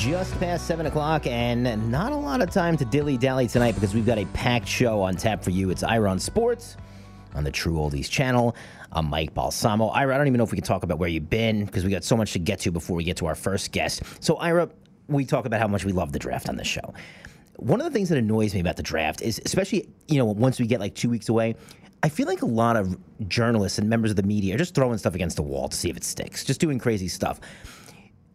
just past 7 o'clock, and not a lot of time to dilly dally tonight because we've got a packed show on tap for you. It's Iron Sports on the True Oldies channel. I'm Mike Balsamo. Ira, I don't even know if we can talk about where you've been because we got so much to get to before we get to our first guest. So, Ira, we talk about how much we love the draft on this show. One of the things that annoys me about the draft is, especially, you know, once we get like two weeks away, I feel like a lot of journalists and members of the media are just throwing stuff against the wall to see if it sticks, just doing crazy stuff.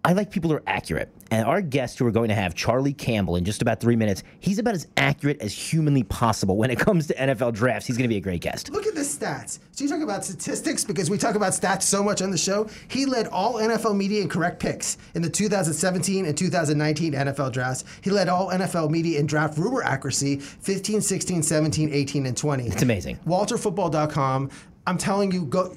I like people who are accurate. And our guest who we're going to have, Charlie Campbell, in just about three minutes, he's about as accurate as humanly possible when it comes to NFL drafts. He's going to be a great guest. Look at the stats. So you talk about statistics because we talk about stats so much on the show. He led all NFL media in correct picks in the 2017 and 2019 NFL drafts. He led all NFL media in draft rumor accuracy 15, 16, 17, 18, and 20. It's amazing. WalterFootball.com. I'm telling you, go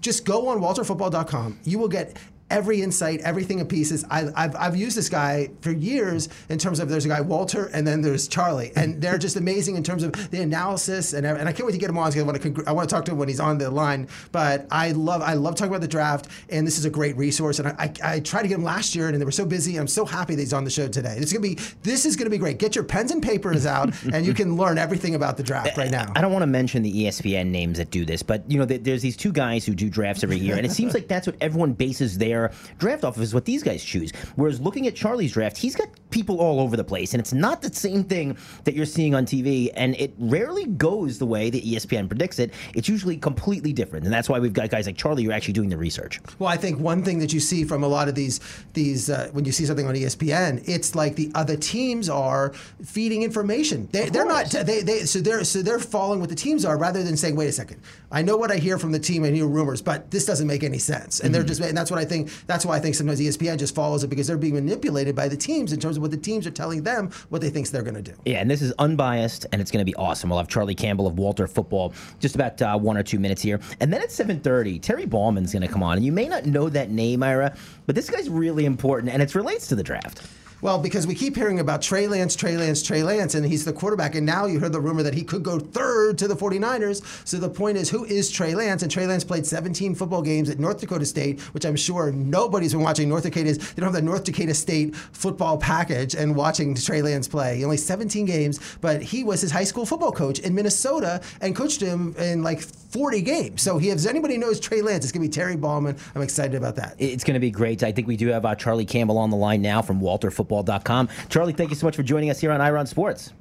just go on WalterFootball.com. You will get every insight, everything in pieces. I, have I've used this guy for years in terms of there's a guy Walter and then there's Charlie, and they're just amazing in terms of the analysis and and I can't wait to get him on. I want to I want to talk to him when he's on the line. But I love I love talking about the draft, and this is a great resource. And I, I, I tried to get him last year, and they were so busy. I'm so happy that he's on the show today. It's gonna be this is gonna be great. Get your pens and papers out, and you can learn everything about the draft right now. I don't want to mention the ESPN names that do this, but you know there's these two guys who do drafts every year, and it seems like that's what everyone bases their draft off of is what these guys choose. Whereas looking at Charlie's draft, he's got people all over the place, and it's not the same thing that you're seeing on TV, and it rarely goes the way that ESPN predicts it. It's usually completely different, and that's why we've got guys like Charlie who are actually doing the research. Well, I think one thing that you see from a lot of these these uh, when you see something on ESPN, it's like the other teams are feeding information. They, they're not they, they so they're so they're following what the teams are rather than saying, wait a second, I know what I hear from the team and hear rumors, but this doesn't make any sense. And mm-hmm. they're just and that's what I think. That's why I think sometimes ESPN just follows it because they're being manipulated by the teams in terms of what the teams are telling them what they think they're going to do. Yeah, and this is unbiased and it's going to be awesome. We'll have Charlie Campbell of Walter Football just about uh, one or two minutes here, and then at 7:30, Terry Ballman's going to come on, and you may not know that name, Ira, but this guy's really important, and it relates to the draft. Well, because we keep hearing about Trey Lance, Trey Lance, Trey Lance, and he's the quarterback. And now you heard the rumor that he could go third to the 49ers. So the point is, who is Trey Lance? And Trey Lance played 17 football games at North Dakota State, which I'm sure nobody's been watching North Dakota. They don't have the North Dakota State football package and watching Trey Lance play. Only 17 games, but he was his high school football coach in Minnesota and coached him in like 40 games. So he, if anybody knows Trey Lance, it's going to be Terry Ballman. I'm excited about that. It's going to be great. I think we do have uh, Charlie Campbell on the line now from Walter Football football.com. Charlie, thank you so much for joining us here on Iron Sports.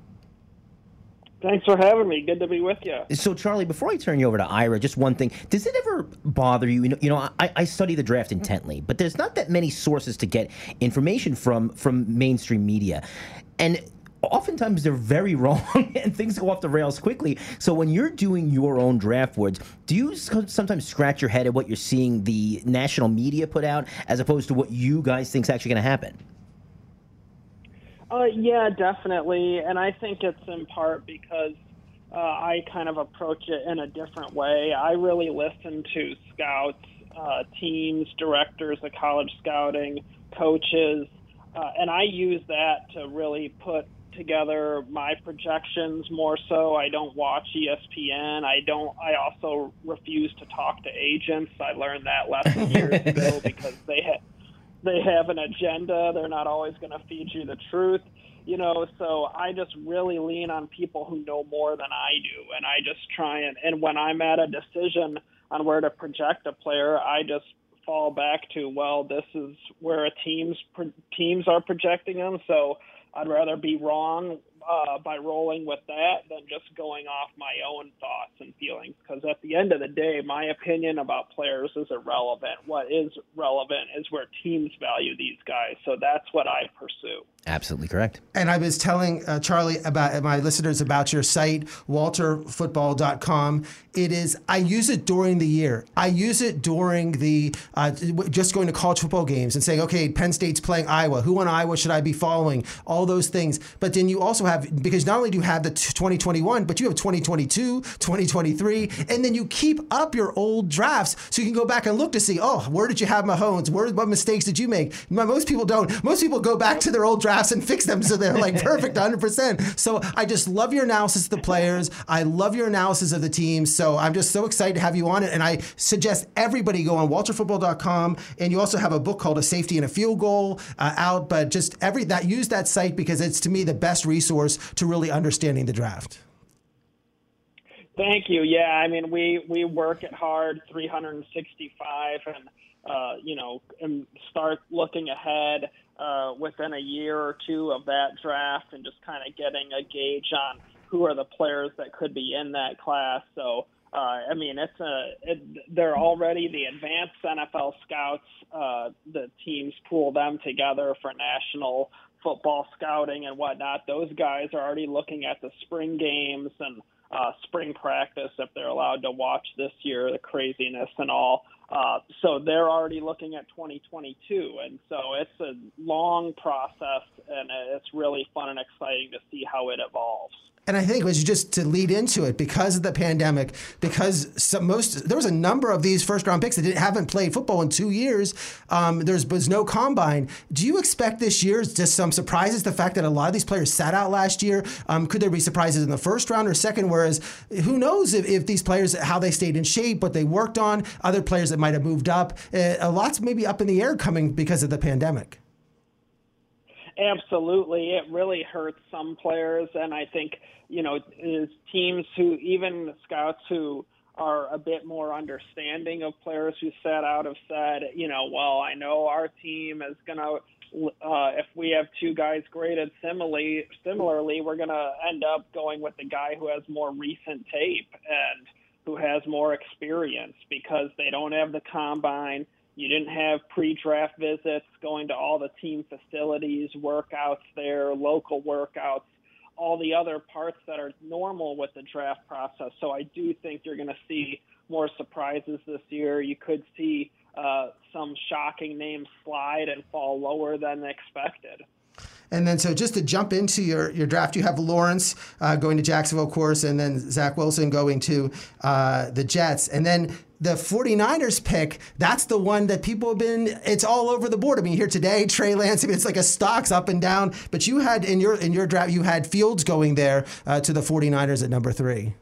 Thanks for having me. Good to be with you. So, Charlie, before I turn you over to Ira, just one thing: Does it ever bother you? You know, you know I, I, study the draft intently, but there's not that many sources to get information from from mainstream media, and oftentimes they're very wrong and things go off the rails quickly. So when you're doing your own draft boards, do you sometimes scratch your head at what you're seeing the national media put out as opposed to what you guys think is actually going to happen? Uh, yeah, definitely. And I think it's in part because uh, I kind of approach it in a different way. I really listen to scouts, uh, teams, directors of college scouting, coaches, uh, and I use that to really put together my projections more so. I don't watch ESPN. I don't. I also refuse to talk to agents. I learned that lesson years ago because they had they have an agenda. They're not always going to feed you the truth. You know, so I just really lean on people who know more than I do, and I just try and and when I'm at a decision on where to project a player, I just fall back to well, this is where a teams teams are projecting them, so I'd rather be wrong uh, by rolling with that than just going off my own thoughts and feelings. Because at the end of the day, my opinion about players is irrelevant. What is relevant is where teams value these guys. So that's what I pursue. Absolutely correct. And I was telling uh, Charlie about my listeners about your site, walterfootball.com. It is, I use it during the year. I use it during the, uh, just going to college football games and saying, okay, Penn State's playing Iowa. Who on Iowa should I be following? All those things. But then you also have, because not only do you have the 2021, but you have 2022, 2023, and then you keep up your old drafts so you can go back and look to see, oh, where did you have Mahomes? Where, what mistakes did you make? Most people don't. Most people go back to their old drafts drafts and fix them so they're like perfect 100%. So I just love your analysis of the players. I love your analysis of the team. So I'm just so excited to have you on it. And I suggest everybody go on walterfootball.com. And you also have a book called A Safety and a Field Goal uh, out. But just every that use that site because it's to me the best resource to really understanding the draft. Thank you. Yeah, I mean, we we work it hard, 365, and uh, you know, and start looking ahead uh, within a year or two of that draft, and just kind of getting a gauge on who are the players that could be in that class. So, uh, I mean, it's a it, they're already the advanced NFL scouts. Uh, the teams pool them together for national football scouting and whatnot. Those guys are already looking at the spring games and uh, spring practice if they're allowed to watch this year, the craziness and all. Uh, so they're already looking at 2022, and so it's a long process, and it's really fun and exciting to see how it evolves. And I think it was just to lead into it because of the pandemic, because some, most there was a number of these first round picks that haven't played football in two years. Um, there was no combine. Do you expect this year just some surprises? The fact that a lot of these players sat out last year. Um, could there be surprises in the first round or second? Whereas who knows if, if these players how they stayed in shape, what they worked on, other players that might have moved up. Uh, a lot's maybe up in the air coming because of the pandemic. Absolutely, it really hurts some players, and I think you know teams who even scouts who are a bit more understanding of players who sat out have said, you know, well, I know our team is gonna. Uh, if we have two guys graded similarly, similarly, we're going to end up going with the guy who has more recent tape and who has more experience because they don't have the combine you didn't have pre-draft visits, going to all the team facilities, workouts there, local workouts, all the other parts that are normal with the draft process. So I do think you're going to see more surprises this year. You could see uh, some shocking names slide and fall lower than expected. And then, so just to jump into your, your draft, you have Lawrence uh, going to Jacksonville, of course, and then Zach Wilson going to uh, the Jets. And then the 49ers pick, that's the one that people have been, it's all over the board. I mean, here today, Trey Lance, I mean, it's like a stocks up and down. But you had in your in your draft, you had Fields going there uh, to the 49ers at number three.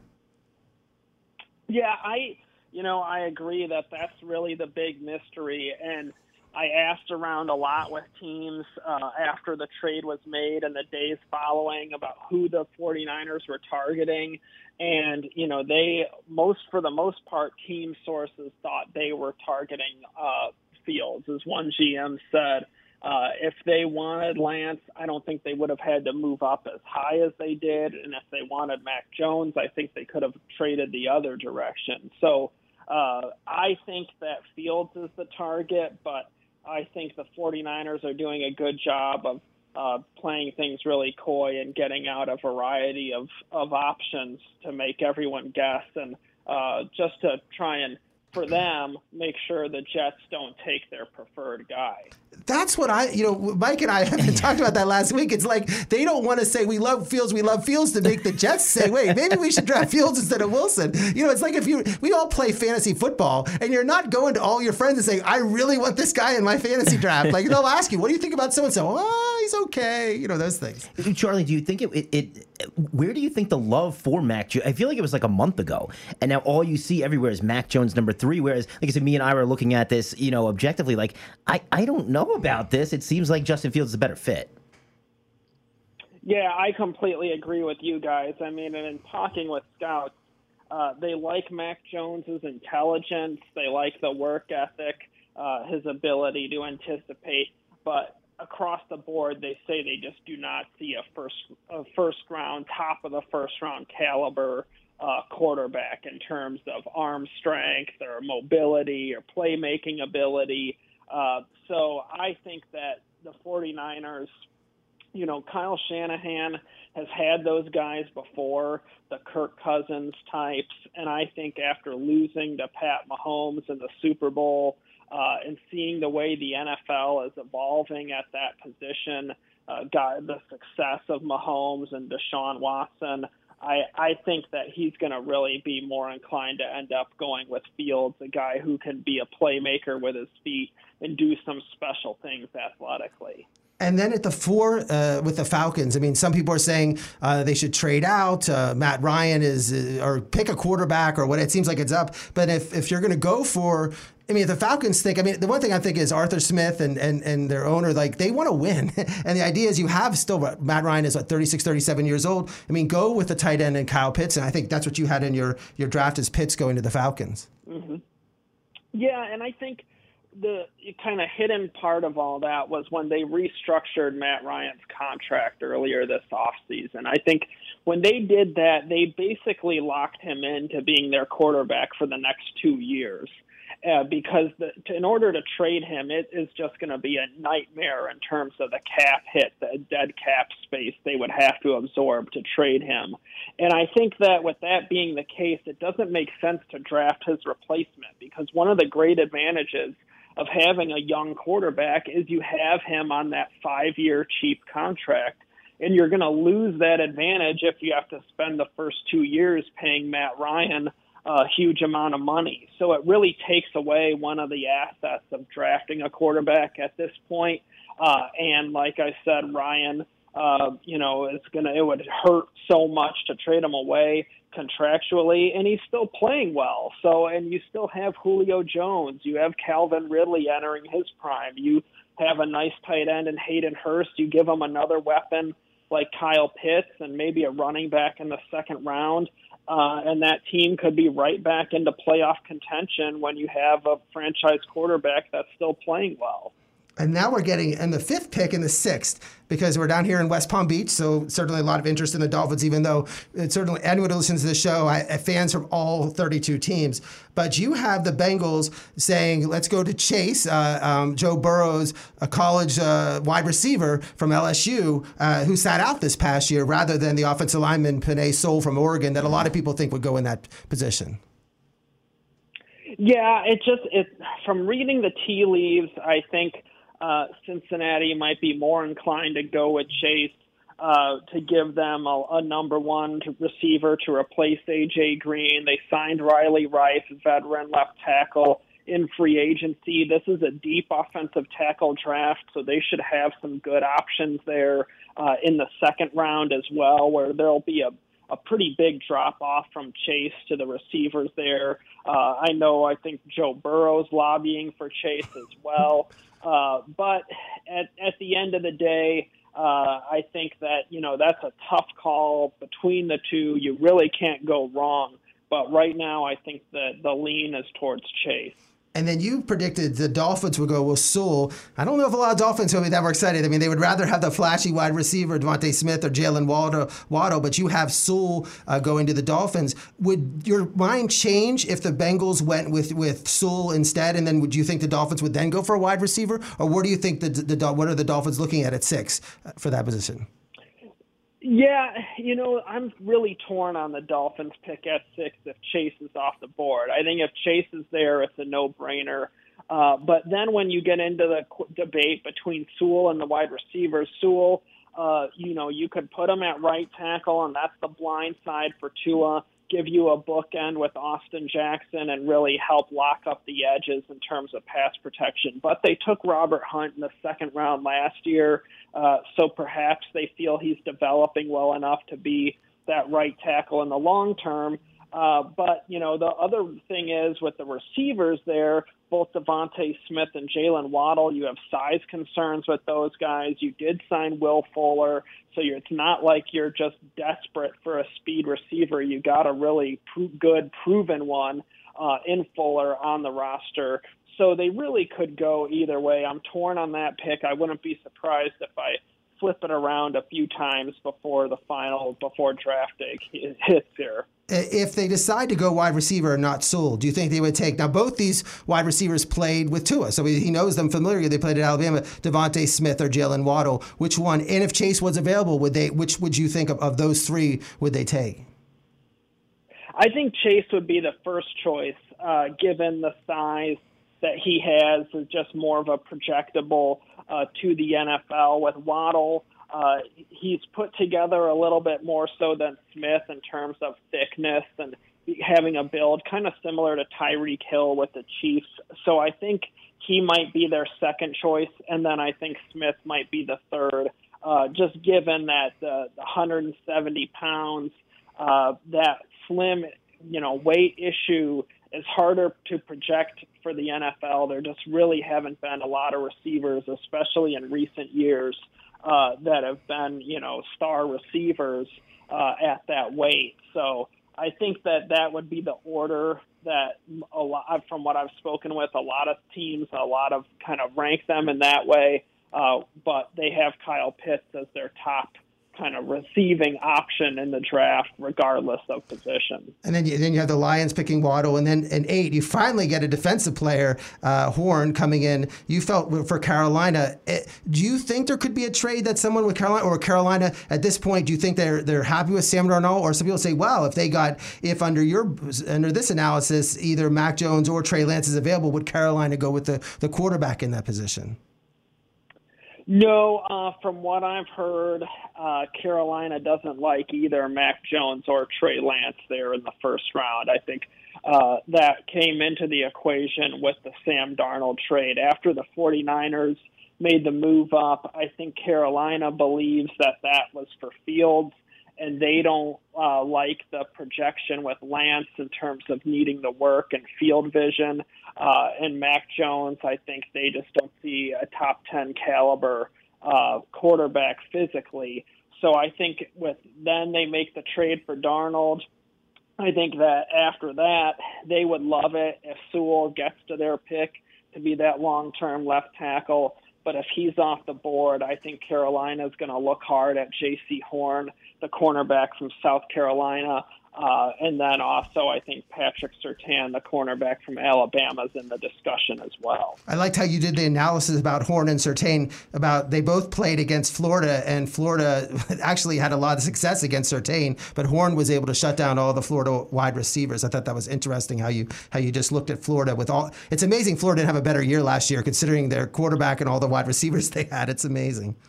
Yeah, I, you know, I agree that that's really the big mystery. And I asked around a lot with teams uh, after the trade was made and the days following about who the 49ers were targeting. And, you know, they, most, for the most part, team sources thought they were targeting uh, Fields. As one GM said, uh, if they wanted Lance, I don't think they would have had to move up as high as they did. And if they wanted Mac Jones, I think they could have traded the other direction. So uh, I think that Fields is the target, but I think the 49ers are doing a good job of uh, playing things really coy and getting out a variety of, of options to make everyone guess and uh, just to try and for them, make sure the Jets don't take their preferred guy. That's what I, you know, Mike and I have talked about that last week. It's like they don't want to say we love Fields, we love Fields to make the Jets say, wait, maybe we should draft Fields instead of Wilson. You know, it's like if you, we all play fantasy football and you're not going to all your friends and saying, I really want this guy in my fantasy draft. Like they'll ask you, what do you think about so and so? Oh, he's okay. You know, those things. Charlie, do you think it, it, it where do you think the love for Mac? I feel like it was like a month ago, and now all you see everywhere is Mac Jones number three. Whereas, like I said, me and I were looking at this, you know, objectively. Like, I I don't know about this. It seems like Justin Fields is a better fit. Yeah, I completely agree with you guys. I mean, and in talking with scouts, uh, they like Mac Jones's intelligence. They like the work ethic, uh, his ability to anticipate. But across the board, they say they just do not see a first a first round, top of the first round caliber uh, quarterback in terms of arm strength or mobility or playmaking ability. Uh, so I think that the 49ers, you know, Kyle Shanahan has had those guys before, the Kirk Cousins types, and I think after losing to Pat Mahomes in the Super Bowl, uh, and seeing the way the NFL is evolving at that position, uh, got the success of Mahomes and Deshaun Watson. I, I think that he's going to really be more inclined to end up going with Fields, a guy who can be a playmaker with his feet and do some special things athletically. And then at the four uh, with the Falcons, I mean, some people are saying uh, they should trade out. Uh, Matt Ryan is, uh, or pick a quarterback or what. It seems like it's up. But if, if you're going to go for, I mean, if the Falcons think, I mean, the one thing I think is Arthur Smith and, and, and their owner, like, they want to win. and the idea is you have still, Matt Ryan is what, 36, 37 years old. I mean, go with the tight end and Kyle Pitts. And I think that's what you had in your, your draft as Pitts going to the Falcons. Mm-hmm. Yeah, and I think the kind of hidden part of all that was when they restructured Matt Ryan's contract earlier this offseason. I think when they did that, they basically locked him into being their quarterback for the next two years. Uh, because the, to, in order to trade him, it is just going to be a nightmare in terms of the cap hit, the dead cap space they would have to absorb to trade him. And I think that with that being the case, it doesn't make sense to draft his replacement because one of the great advantages of having a young quarterback is you have him on that five year cheap contract. And you're going to lose that advantage if you have to spend the first two years paying Matt Ryan a huge amount of money. So it really takes away one of the assets of drafting a quarterback at this point. Uh, and like I said, Ryan, uh, you know, it's gonna it would hurt so much to trade him away contractually, and he's still playing well. So, and you still have Julio Jones, you have Calvin Ridley entering his prime, you have a nice tight end in Hayden Hurst. You give him another weapon like Kyle Pitts and maybe a running back in the second round. Uh, and that team could be right back into playoff contention when you have a franchise quarterback that's still playing well. And now we're getting in the fifth pick in the sixth because we're down here in West Palm Beach. So certainly a lot of interest in the Dolphins, even though it certainly anyone who listens to the show, I, fans from all 32 teams. But you have the Bengals saying, let's go to Chase, uh, um, Joe Burrow's a college uh, wide receiver from LSU uh, who sat out this past year rather than the offensive lineman Penei Sewell from Oregon that a lot of people think would go in that position. Yeah, it just it from reading the tea leaves, I think – uh, Cincinnati might be more inclined to go with Chase uh, to give them a, a number one receiver to replace AJ Green. They signed Riley Reiff, veteran left tackle, in free agency. This is a deep offensive tackle draft, so they should have some good options there uh, in the second round as well, where there'll be a a pretty big drop off from Chase to the receivers there. Uh, I know I think Joe Burrow's lobbying for Chase as well. Uh, but at, at the end of the day, uh, I think that, you know, that's a tough call between the two. You really can't go wrong. But right now, I think that the lean is towards Chase. And then you predicted the Dolphins would go with Sewell. I don't know if a lot of Dolphins would be that excited. I mean, they would rather have the flashy wide receiver, DeVonta Smith or Jaylen Waddle, but you have Sewell uh, going to the Dolphins. Would your mind change if the Bengals went with, with Sewell instead? And then would you think the Dolphins would then go for a wide receiver? Or what do you think the, the what are the Dolphins looking at at six uh, for that position? Yeah, you know, I'm really torn on the Dolphins pick at six if Chase is off the board. I think if Chase is there, it's a no-brainer. Uh, but then when you get into the qu- debate between Sewell and the wide receivers, Sewell, uh, you know, you could put him at right tackle, and that's the blind side for Tua give you a bookend with Austin Jackson and really help lock up the edges in terms of pass protection. But they took Robert Hunt in the second round last year, uh, so perhaps they feel he's developing well enough to be that right tackle in the long term. Uh, but you know the other thing is with the receivers there, both DeVonta Smith and Jaylen Waddle, you have size concerns with those guys. You did sign Will Fuller, so it's not like you're just desperate for a speed receiver. You got a really pro- good, proven one uh, in Fuller on the roster. So they really could go either way. I'm torn on that pick. I wouldn't be surprised if I flip it around a few times before the final, before draft day hits here if they decide to go wide receiver and not Sewell, do you think they would take now both these wide receivers played with Tua, so he knows them familiarly. They played at Alabama. DeVonta Smith or Jaylen Waddle, which one? And if Chase was available, would they? Which would you think of, of those three? Would they take? I think Chase would be the first choice, uh, given the size that he has, is just more of a projectable uh, to the NFL. With Waddle, Uh, he's put together a little bit more so than Smith in terms of thickness and having a build kind of similar to Tyreek Hill with the Chiefs. So I think he might be their second choice, and then I think Smith might be the third. Uh, just given that the, the 170 pounds, uh, that slim, you know, weight issue is harder to project for the NFL. There just really haven't been a lot of receivers, especially in recent years, uh, that have been, you know, star receivers uh, at that weight. So I think that that would be the order that a lot, from what I've spoken with, a lot of teams, a lot of kind of rank them in that way. Uh, but they have Kyle Pitts as their top kind of receiving option in the draft, regardless of position. And then you, then you have the Lions picking Waddle, and then in eight, you finally get a defensive player, uh, Horn, coming in. You felt for Carolina. Eh, do you think there could be a trade that someone with Carolina or Carolina at this point? Do you think they're they're happy with Sam Darnold, or some people say, well, if they got if under your under this analysis, either Mac Jones or Trey Lance is available, would Carolina go with the the quarterback in that position? No, uh, from what I've heard, uh, Carolina doesn't like either Mac Jones or Trey Lance there in the first round. I think uh, that came into the equation with the Sam Darnold trade. After the 49ers made the move up, I think Carolina believes that that was for Fields and they don't uh, like the projection with Lance in terms of needing the work and field vision. Uh, and Mac Jones, I think they just don't see a top 10 caliber uh, quarterback physically. So I think with then they make the trade for Darnold. I think that after that, they would love it if Sewell gets to their pick to be that long term left tackle. But if he's off the board, I think Carolina is going to look hard at Jaycee Horn the cornerback from South Carolina. Uh, and then also, I think Patrick Surtain, the cornerback from Alabama, is in the discussion as well. I liked how you did the analysis about Horn and Surtain. About they both played against Florida, and Florida actually had a lot of success against Surtain, but Horn was able to shut down all the Florida wide receivers. I thought that was interesting how you how you just looked at Florida with all. It's amazing Florida didn't have a better year last year, considering their quarterback and all the wide receivers they had. It's amazing.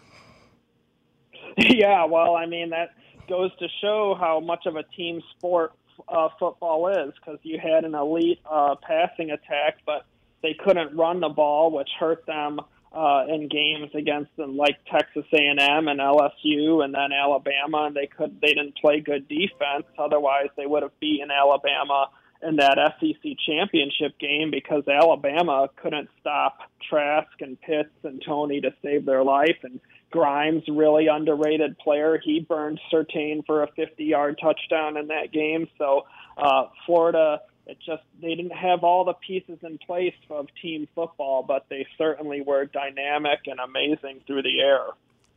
Yeah, well, I mean that goes to show how much of a team sport uh, football is because you had an elite uh, passing attack, but they couldn't run the ball, which hurt them uh, in games against them like Texas A&M and LSU, and then Alabama. And they could they didn't play good defense. Otherwise, they would have beaten Alabama in that SEC championship game because Alabama couldn't stop Trask and Pitts and Toney to save their life and Grimes, really underrated player. He burned Surtain for a 50-yard touchdown in that game. So uh, Florida, it just they didn't have all the pieces in place of team football, but they certainly were dynamic and amazing through the air.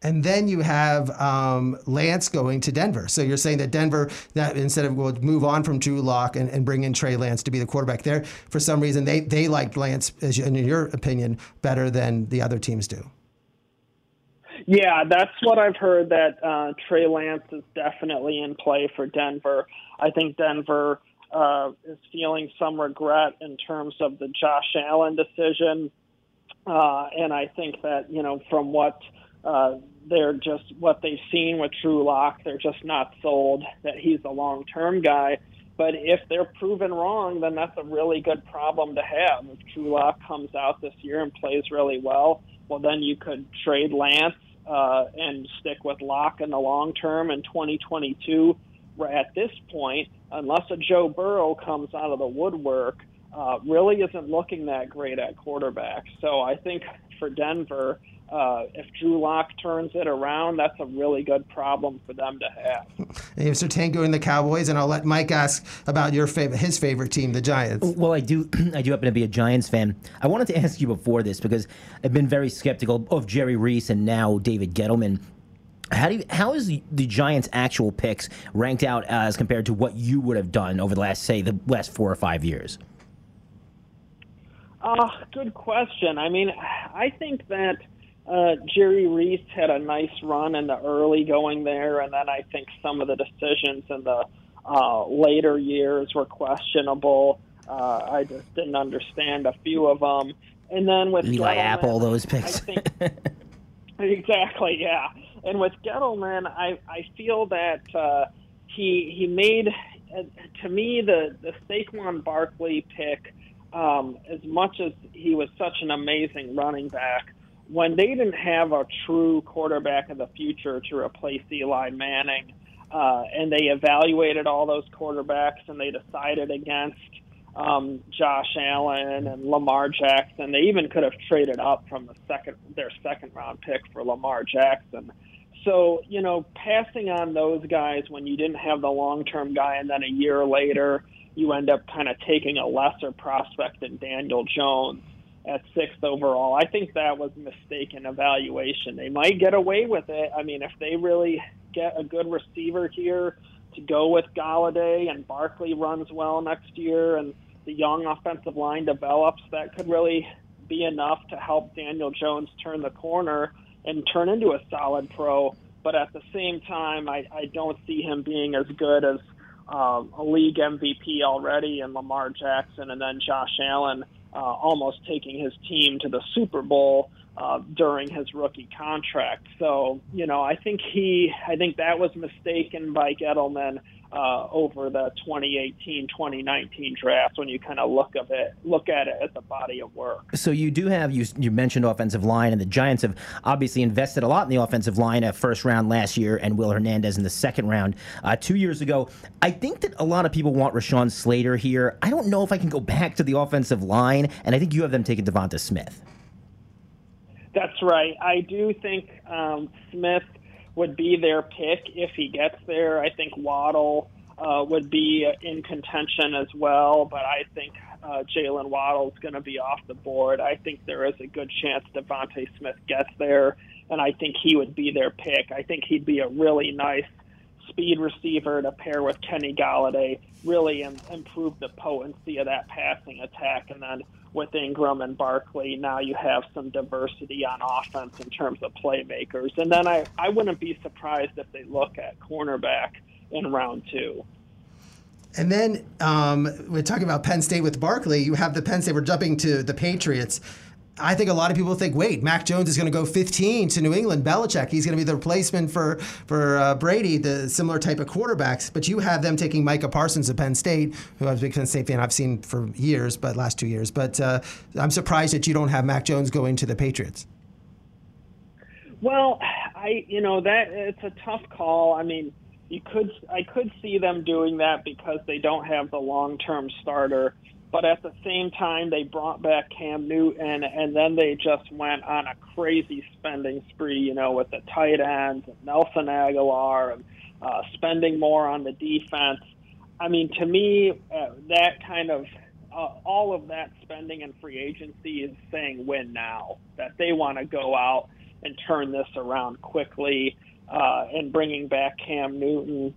And then you have um, Lance going to Denver. So you're saying that Denver, that instead of will move on from Drew Lock and, and bring in Trey Lance to be the quarterback there, for some reason they they liked Lance, as you, in your opinion, better than the other teams do. Yeah, that's what I've heard. That uh, Trey Lance is definitely in play for Denver. I think Denver uh, is feeling some regret in terms of the Josh Allen decision, uh, and I think that you know from what uh, they're just what they've seen with Drew Lock, they're just not sold that he's a long-term guy. But if they're proven wrong, then that's a really good problem to have. If Drew Lock comes out this year and plays really well, well, then you could trade Lance uh, and stick with Lock in the long term in 2022. At this point, unless a Joe Burrow comes out of the woodwork, uh, really isn't looking that great at quarterback. So I think for Denver, uh, if Drew Lock turns it around, that's a really good problem for them to have. And you have Surtain in the Cowboys, and I'll let Mike ask about your favorite, his favorite team, the Giants. Well, I do, I do happen to be a Giants fan. I wanted to ask you before this because I've been very skeptical of Jerry Reese and now David Gettleman. How do you, how is the, the Giants' actual picks ranked out as compared to what you would have done over the last, say, the last four or five years? Uh, good question. I mean, I think that uh, Jerry Reese had a nice run in the early going there, and then I think some of the decisions in the uh, later years were questionable. Uh, I just didn't understand a few of them. And then with Eli Apple, all those picks. Think, exactly, yeah. And with Gettleman, I I feel that uh, he he made uh, to me the the Saquon Barkley pick. Um, as much as he was such an amazing running back, when they didn't have a true quarterback of the future to replace Eli Manning, uh, and they evaluated all those quarterbacks and they decided against um, Josh Allen and Lamar Jackson. They even could have traded up from the second their second round pick for Lamar Jackson. So you know, passing on those guys when you didn't have the long term guy, and then a year later you end up kind of taking a lesser prospect than Daniel Jones at sixth overall. I think that was mistaken evaluation. They might get away with it. I mean, if they really get a good receiver here to go with Golladay and Barkley runs well next year and the young offensive line develops, that could really be enough to help Daniel Jones turn the corner and turn into a solid pro. But at the same time, I, I don't see him being as good as um, a league MVP already and Lamar Jackson and then Josh Allen uh, almost taking his team to the Super Bowl uh, during his rookie contract. So, you know, I think he, I think that was mistaken by Gettleman uh, over the 2018-2019 draft when you kind of look of it, look at it as a body of work. So you do have you you mentioned offensive line, and the Giants have obviously invested a lot in the offensive line. A first round last year, and Will Hernandez in the second round uh, two years ago. I think that a lot of people want Rashawn Slater here. I don't know if I can go back to the offensive line, and I think you have them taking Devonta Smith. That's right. I do think um, Smith would be their pick if he gets there. I think Waddle uh, would be in contention as well, but I think uh, Jaylen Waddle is going to be off the board. I think there is a good chance Devonta Smith gets there, and I think he would be their pick. I think he'd be a really nice speed receiver to pair with Kenny Golladay, really Im- improve the potency of that passing attack, and then with Ingram and Barkley, now you have some diversity on offense in terms of playmakers. And then I, I wouldn't be surprised if they look at cornerback in round two. And then um, we're talking about Penn State with Barkley. You have the Penn State. We're jumping to the Patriots. I think a lot of people think, wait, Mac Jones is going to go 15 to New England. Belichick, he's going to be the replacement for for uh, Brady, the similar type of quarterbacks. But you have them taking Micah Parsons of Penn State, who I was a big Penn State fan I've seen for years, but last two years. But uh, I'm surprised that you don't have Mac Jones going to the Patriots. Well, I you know that it's a tough call. I mean, you could I could see them doing that because they don't have the long term starter but at the same time they brought back Cam Newton and then they just went on a crazy spending spree, you know, with the tight ends and Nelson Agholor and uh, spending more on the defense. I mean, to me, uh, that kind of uh, all of that spending and free agency is saying win now. That they want to go out and turn this around quickly, uh, and bringing back Cam Newton,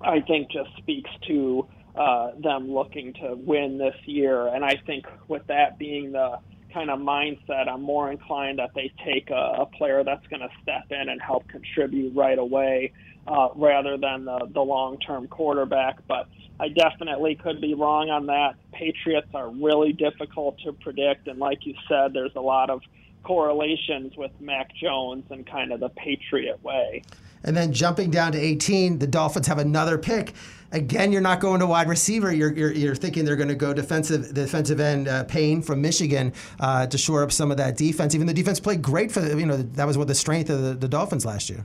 I think just speaks to uh, them looking to win this year. And I think with that being the kind of mindset, I'm more inclined that they take a, a player that's going to step in and help contribute right away uh, rather than the, the long term quarterback. But I definitely could be wrong on that. Patriots are really difficult to predict. And like you said, there's a lot of correlations with Mac Jones and kind of the Patriot way. And then jumping down to 18, the Dolphins have another pick. Again, you're not going to wide receiver. You're, you're, you're thinking they're going to go defensive defensive end uh, Payne from Michigan uh, to shore up some of that defense. Even the defense played great for you know that was what the strength of the, the Dolphins last year.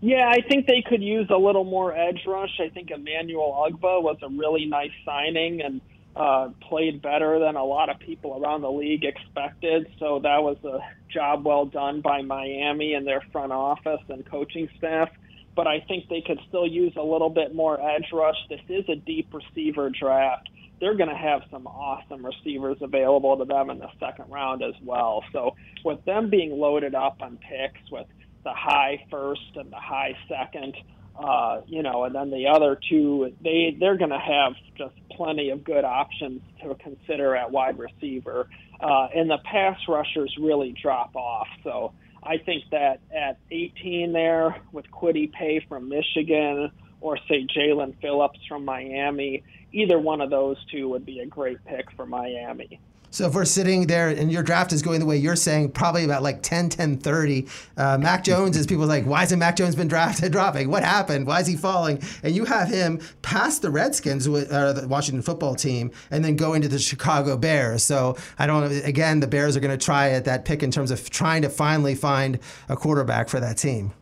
Yeah, I think they could use a little more edge rush. I think Emmanuel Ogbah was a really nice signing and uh, played better than a lot of people around the league expected. So that was a job well done by Miami and their front office and coaching staff. But I think they could still use a little bit more edge rush. This is a deep receiver draft. They're going to have some awesome receivers available to them in the second round as well. So with them being loaded up on picks with the high first and the high second, uh, you know, and then the other two, they they're going to have just plenty of good options to consider at wide receiver. Uh, and the pass rushers really drop off. So I think that at 18 there with Kwity Paye from Michigan, or say Jaelan Phillips from Miami. Either one of those two would be a great pick for Miami. So if we're sitting there and your draft is going the way you're saying, probably about like 10, 10, 30, uh, Mac Jones is people like, why hasn't Mac Jones been drafted dropping? What happened? Why is he falling? And you have him past the Redskins, uh, the Washington football team, and then go into the Chicago Bears. So I don't, again, the Bears are going to try at that pick in terms of trying to finally find a quarterback for that team.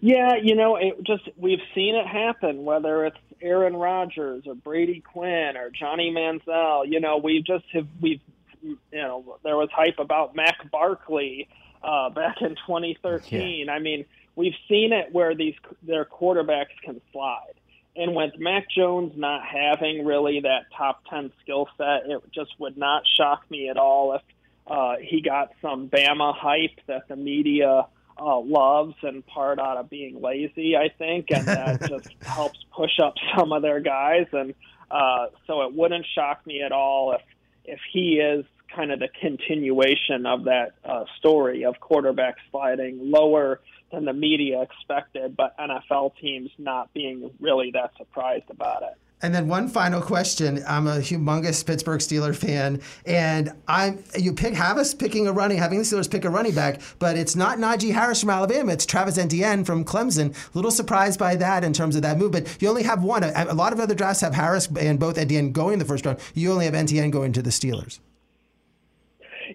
Yeah, you know, it just we've seen it happen. Whether it's Aaron Rodgers or Brady Quinn or Johnny Manziel, you know, we just have we've you know there was hype about Mac Barkley uh, back in 2013. Yeah. I mean, we've seen it where these their quarterbacks can slide. And with Mac Jones not having really that top 10 skill set, it just would not shock me at all if uh, he got some Bama hype that the media uh, loves and part out of being lazy, I think, and that just helps push up some of their guys. And uh, so it wouldn't shock me at all if if he is kind of the continuation of that uh, story of quarterback sliding lower than the media expected, but NFL teams not being really that surprised about it. And then one final question. I'm a humongous Pittsburgh Steeler fan, and I'm you pick have us picking a running, having the Steelers pick a running back, but it's not Najee Harris from Alabama. It's Travis Etienne from Clemson. A little surprised by that in terms of that move, but you only have one. A, a lot of other drafts have Harris and both Etienne going in the first round. You only have Etienne going to the Steelers.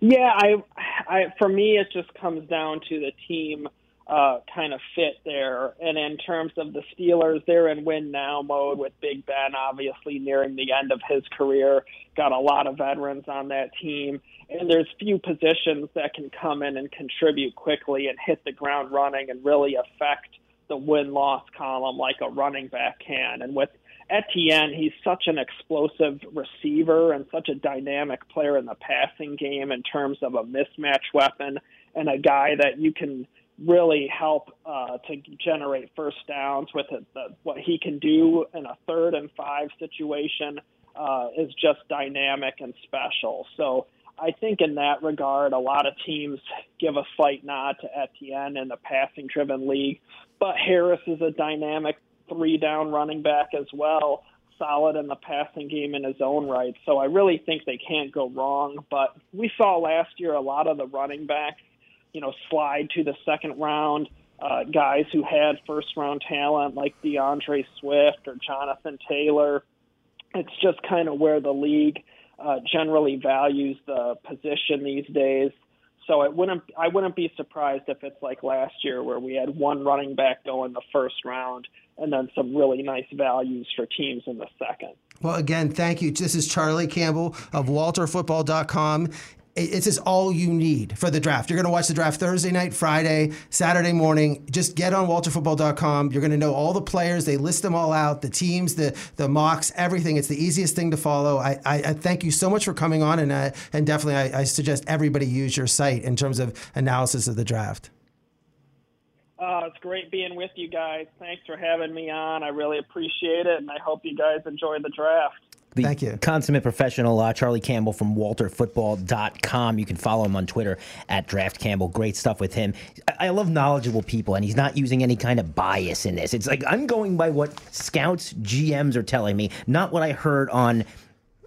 Yeah, I, I for me it just comes down to the team uh, kind of fit there. And in terms of the Steelers, they're in win now mode with Big Ben obviously nearing the end of his career. Got a lot of veterans on that team. And there's few positions that can come in and contribute quickly and hit the ground running and really affect the win loss column like a running back can. And with Etienne, he's such an explosive receiver and such a dynamic player in the passing game in terms of a mismatch weapon and a guy that you can really help uh, to generate first downs with it. The, what he can do in a third and five situation uh, is just dynamic and special. So I think in that regard, a lot of teams give a slight nod to Etienne in the passing driven league. But Harris is a dynamic three down running back as well, solid in the passing game in his own right. So I really think they can't go wrong. But we saw last year a lot of the running backs you know, slide to the second round. Uh, guys who had first round talent like DeAndre Swift or Jonathan Taylor. It's just kind of where the league uh, generally values the position these days. So it wouldn't I wouldn't be surprised if it's like last year where we had one running back go in the first round and then some really nice values for teams in the second. Well, again, thank you. This is Charlie Campbell of WalterFootball.com it's just all you need for the draft. You're going to watch the draft Thursday night, Friday, Saturday morning. Just get on walterfootball.com. You're going to know all the players. They list them all out, the teams, the the mocks, everything. It's the easiest thing to follow. I, I, I thank you so much for coming on, and uh, and definitely I, I, suggest everybody use your site in terms of analysis of the draft. Uh, it's great being with you guys. Thanks for having me on. I really appreciate it, and I hope you guys enjoy the draft the Thank you. consummate professional, uh, Charlie Campbell from WalterFootball.com. You can follow him on Twitter at Draft Campbell. Great stuff with him. I, I love knowledgeable people, and he's not using any kind of bias in this. It's like I'm going by what scouts, GMs are telling me, not what I heard on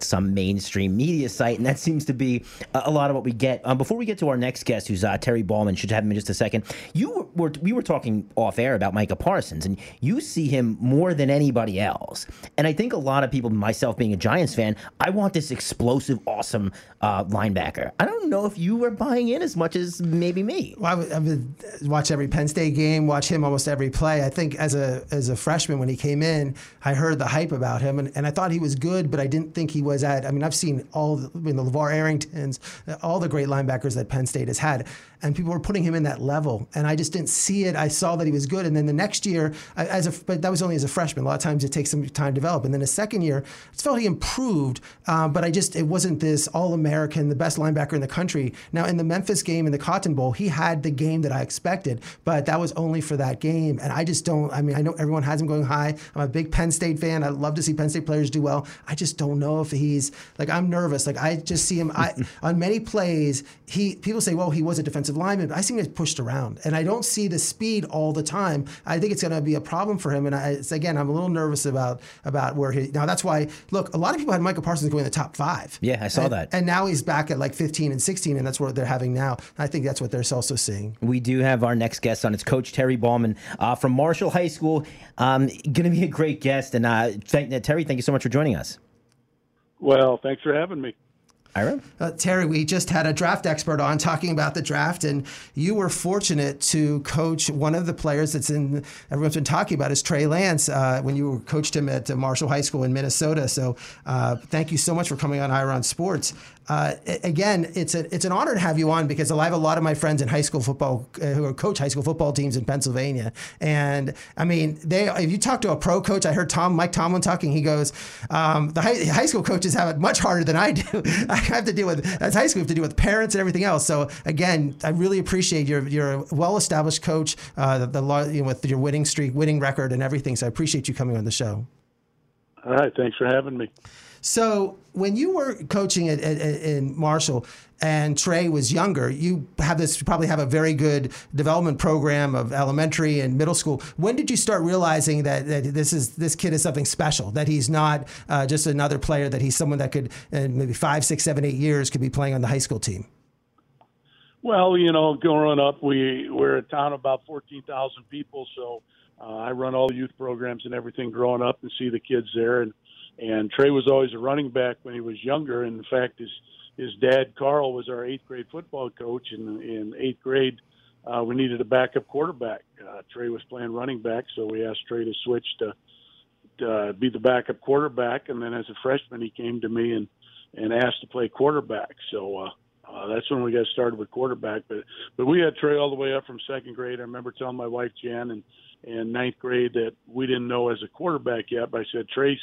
some mainstream media site, and that seems to be a, a lot of what we get. Um, before we get to our next guest, who's uh, Terry Ballman, should have him in just a second. You were we were talking off air about Micah Parsons, and you see him more than anybody else. And I think a lot of people, myself being a Giants fan, I want this explosive, awesome uh, linebacker. I don't know if you were buying in as much as maybe me. Well, I would, I would watch every Penn State game, watch him almost every play. I think as a as a freshman when he came in, I heard the hype about him, and, and I thought he was good, but I didn't think he was at. I mean, I've seen all the, the LaVar Arringtons, all the great linebackers that Penn State has had and people were putting him in that level. And I just didn't see it. I saw that he was good, and then the next year, as a but that was only as a freshman. A lot of times it takes some time to develop, and then the second year, I felt he improved. Uh, but I just it wasn't this All American, the best linebacker in the country. Now in the Memphis game in the Cotton Bowl, he had the game that I expected, but that was only for that game. And I just don't. I mean, I know everyone has him going high. I'm a big Penn State fan. I love to see Penn State players do well. I just don't know if he he's like I'm nervous. Like I just see him I, on many plays. He people say, well, he was a defensive lineman, but I see him get pushed around, and I don't see the speed all the time. I think it's going to be a problem for him. And I, it's, again, I'm a little nervous about about where he now. That's why look, a lot of people had Michael Parsons going in the top five. Yeah, I saw and, that. And now he's back at like 15 and 16, and that's what they're having now. I think that's what they're also seeing. We do have our next guest on. It's Coach Terry Ballman uh, from Marshall High School. Um, going to be a great guest, and uh, thank, uh, Terry, thank you so much for joining us. Well, thanks for having me. Ira? Uh, Terry, we just had a draft expert on talking about the draft, and you were fortunate to coach one of the players that's in everyone's been talking about is Trey Lance uh, when you coached him at Marshall High School in Minnesota. So, uh, thank you so much for coming on Ira on Sports. Uh, again, it's a, it's an honor to have you on because I have a lot of my friends in high school football uh, who coach high school football teams in Pennsylvania, and I mean, they if you talk to a pro coach, I heard Tom Mike Tomlin talking. He goes, um, the high, high, school coaches have it much harder than I do. I have to deal with as high school, have to deal with parents and everything else. So again, I really appreciate your you're a well established coach, uh, the, the you know, with your winning streak, winning record, and everything. So I appreciate you coming on the show. All right, thanks for having me. So when you were coaching at, at, in Marshall and Trey was younger, you have this probably have a very good development program of elementary and middle school. When did you start realizing that, that this is this kid is something special? That he's not uh, just another player. That he's someone that could in maybe five, six, seven, eight years could be playing on the high school team. Well, you know, growing up, we we're a town of about fourteen thousand people, so uh, I run all the youth programs and everything growing up and see the kids there and and Trey was always a running back when he was younger. And in fact, his his dad Carl was our eighth grade football coach. And in eighth grade, uh, we needed a backup quarterback. Uh, Trey was playing running back, so we asked Trey to switch to, to uh, be the backup quarterback. And then as a freshman, he came to me and and asked to play quarterback. So. Uh, uh, that's when we got started with quarterback. But but we had Trey all the way up from second grade. I remember telling my wife Jen and in ninth grade that we didn't know as a quarterback yet. But I said Trace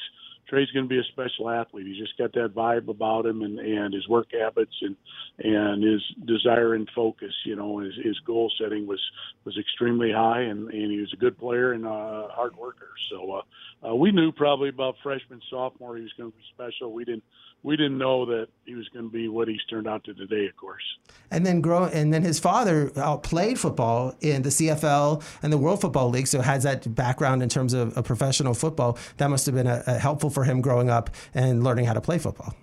Trey's going to be a special athlete. He's just got that vibe about him, and and his work habits, and and his desire and focus. You know, his his goal setting was was extremely high, and and he was a good player and a hard worker. So uh, uh, we knew probably about freshman sophomore he was going to be special. We didn't we didn't know that he was going to be what he's turned out to today, of course. And then grow, and then his father played football in the CFL and the World Football League, so has that background in terms of, of professional football. That must have been a, a helpful for him growing up and learning how to play football.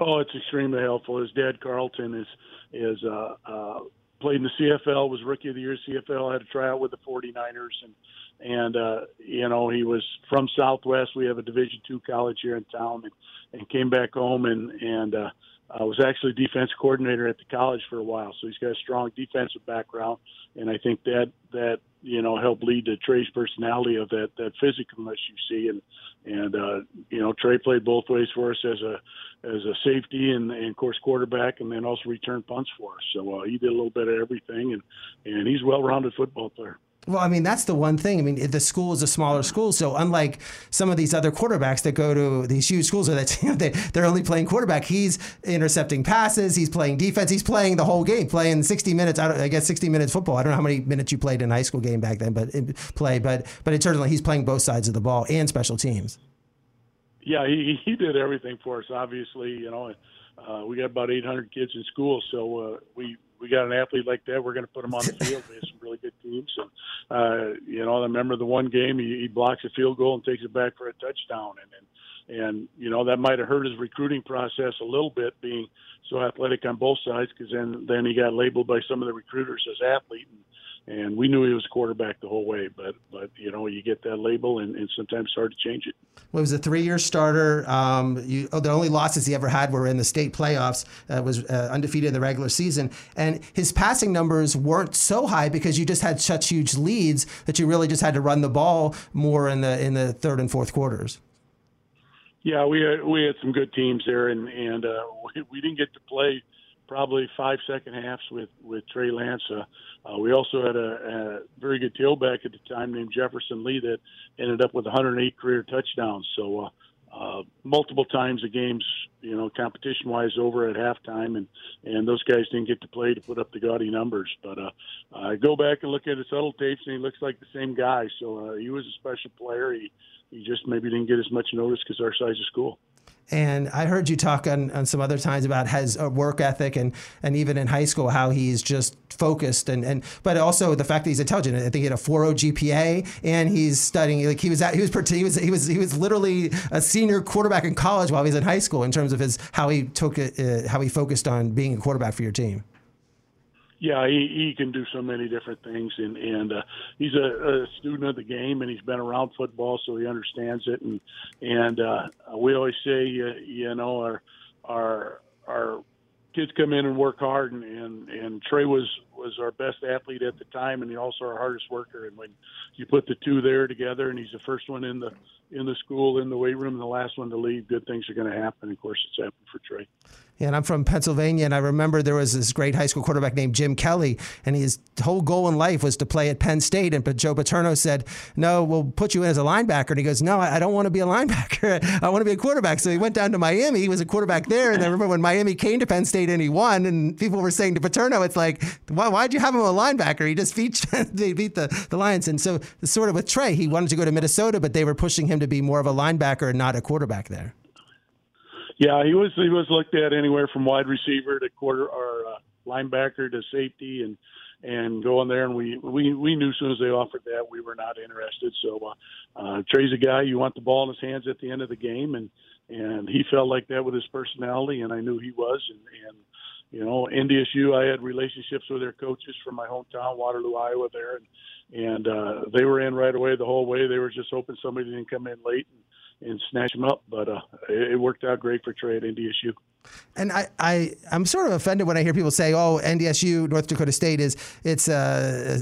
Oh, it's extremely helpful. His dad, Carlton, is is uh, uh, played in the CFL, was rookie of the year CFL, had a tryout with the 49ers, and and uh, you know he was from Southwest. We have a Division two college here in town, and, and came back home and and uh, uh, was actually defense coordinator at the college for a while. So he's got a strong defensive background, and I think that that you know helped lead to Trey's personality of that that physicalness you see, and and uh, you know Trey played both ways for us as a as a safety and, and of course quarterback, and then also return punts for us. So uh, he did a little bit of everything, and and he's a well-rounded football player. Well, I mean, that's the one thing. I mean, the school is a smaller school, so unlike some of these other quarterbacks that go to these huge schools, that they, they're only playing quarterback, he's intercepting passes, he's playing defense, he's playing the whole game, playing 60 minutes. I, I guess 60 minutes football. I don't know how many minutes you played in a high school game back then, but play, but but it certainly he's playing both sides of the ball and special teams. Yeah, he he did everything for us. Obviously, you know, uh, we got about 800 kids in school, so uh, we we got an athlete like that, we're going to put him on the field. We have some really good teams. And, uh, you know, I remember the one game he, he blocks a field goal and takes it back for a touchdown. And, and, and you know, that might have hurt his recruiting process a little bit being so athletic on both sides because then, then he got labeled by some of the recruiters as athlete. And, and we knew he was a quarterback the whole way. But but you know you get that label, and, and sometimes it's hard to change it. Well, he was a three-year starter. Um, you, oh, the only losses he ever had were in the state playoffs. Uh, was uh, undefeated in the regular season, and his passing numbers weren't so high because you just had such huge leads that you really just had to run the ball more in the in the third and fourth quarters. Yeah, we had, we had some good teams there, and and uh, we, we didn't get to play probably five second halves with with Trey Lance. Uh, uh, we also had a, a very good tailback at the time named Jefferson Lee that ended up with 108 career touchdowns. So uh, uh, multiple times the games, you know, competition wise over at halftime, and and those guys didn't get to play to put up the gaudy numbers. But uh, I go back and look at his Hudl tapes, and he looks like the same guy. So uh, he was a special player. He he just maybe didn't get as much notice because our size of school. And I heard you talk on, on some other times about his uh, work ethic and, and even in high school how he's just focused and, and but also the fact that he's intelligent. I think he had a 4.0 GPA and he's studying like he was at, he was he was he was he was literally a senior quarterback in college while he was in high school in terms of his how he took it, uh, how he focused on being a quarterback for your team yeah, he, he can do so many different things, and and uh, he's a, a student of the game, and he's been around football, so he understands it. And and uh, we always say, uh, you know, our our our kids come in and work hard, and and and Trey was was our best athlete at the time, and he also our hardest worker. And when you put the two there together, and he's the first one in the in the school in the weight room, and the last one to leave, good things are going to happen. Of course, it's happened for Trey and I'm from Pennsylvania, and I remember there was this great high school quarterback named Jim Kelly, and his whole goal in life was to play at Penn State. And Joe Paterno said, "No, we'll put you in as a linebacker." And he goes, "No, I don't want to be a linebacker. I want to be a quarterback." So he went down to Miami. He was a quarterback there, and I remember when Miami came to Penn State and he won, and people were saying to Paterno, "It's like, why, why'd you have him a linebacker? He just beat they beat the the Lions." And so, sort of with Trey, he wanted to go to Minnesota, but they were pushing him to be more of a linebacker and not a quarterback there. Yeah, he was he was looked at anywhere from wide receiver to quarter or uh, linebacker to safety and and going there and we we we knew as soon as they offered that we were not interested. So uh, uh, Trey's a guy you want the ball in his hands at the end of the game and and he felt like that with his personality and I knew he was and and you know NDSU I had relationships with their coaches from my hometown Waterloo Iowa there and and uh, they were in right away the whole way. They were just hoping somebody didn't come in late and and snatch him up. But uh, it, it, worked out great for Trey at NDSU. And I, I, I'm sort of offended when I hear people say, "Oh, NDSU, North Dakota State is it's a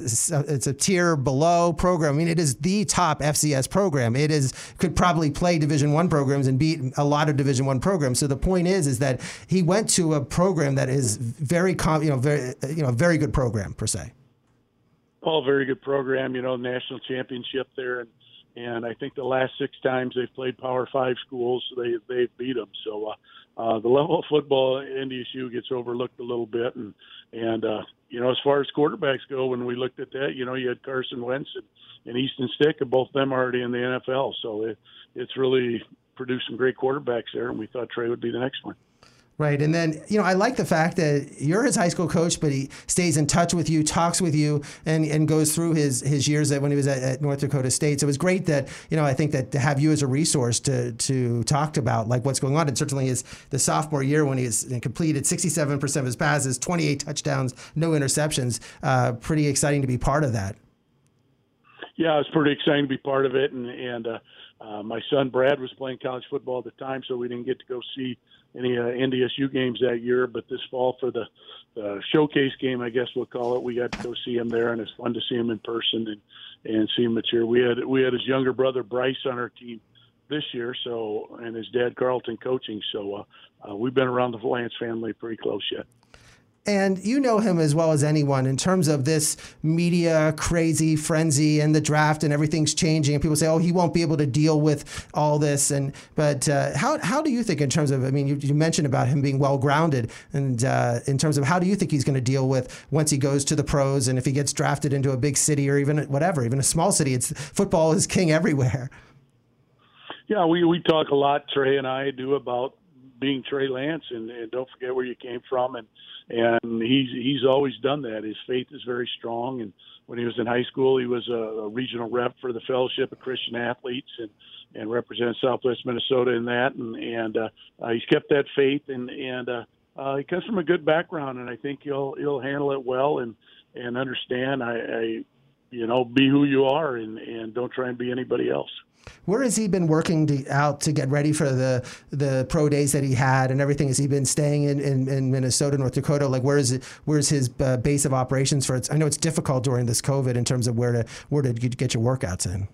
it's a tier below program." I mean, it is the top FCS program. It is could probably play Division One programs and beat a lot of Division One programs. So the point is, is that he went to a program that is very, you know, very, you know, very good program per se. Oh, very good program. You know, national championship there, and and I think the last six times they've played Power Five schools, they they've beat them. So uh, uh, the level of football NDSU gets overlooked a little bit, and and uh, you know as far as quarterbacks go, when we looked at that, you know you had Carson Wentz and, and Easton Stick, and both of them already in the NFL. So it, it's really produced some great quarterbacks there, and we thought Trey would be the next one. Right. And then, you know, I like the fact that you're his high school coach, but he stays in touch with you, talks with you, and, and goes through his, his years when he was at, at, North Dakota State. So it was great that, you know, I think that to have you as a resource to, to talk about like what's going on. And certainly his the sophomore year when he completed 67% of his passes, 28 touchdowns, no interceptions. Uh, pretty exciting to be part of that. Yeah, it was pretty exciting to be part of it. And, and uh, uh, my son Brad was playing college football at the time, so we didn't get to go see any uh, NDSU games that year. But this fall for the, the showcase game, I guess we'll call it, we got to go see him there, and it's fun to see him in person and and see him mature. We had we had his younger brother Bryce on our team this year, so and his dad Carlton coaching. So uh, uh, we've been around the Lance family pretty close yet. And you know him as well as anyone in terms of this media crazy frenzy and the draft and everything's changing. And people say, "Oh, he won't be able to deal with all this." And but uh, how how do you think in terms of? I mean, you, you mentioned about him being well grounded, and uh, in terms of how do you think he's going to deal with once he goes to the pros and if he gets drafted into a big city or even whatever, even a small city? It's football is king everywhere. Yeah, we we talk a lot. Trey and I do about being Trey Lance, and, and don't forget where you came from and and he's he's always done that. His faith is very strong, and when he was in high school, he was a, a regional rep for the Fellowship of Christian Athletes, and and represented Southwest Minnesota in that, and and uh, uh, he's kept that faith, and and uh, uh, he comes from a good background, and I think he'll he'll handle it well, and and understand. I, I you know, be who you are, and and don't try and be anybody else. Where has he been working to, out to get ready for the the pro days that he had and everything? Has he been staying in, in, in Minnesota, North Dakota? Like, where is it? Where's his uh, base of operations for it? I know it's difficult during this COVID in terms of where to where to get your workouts in.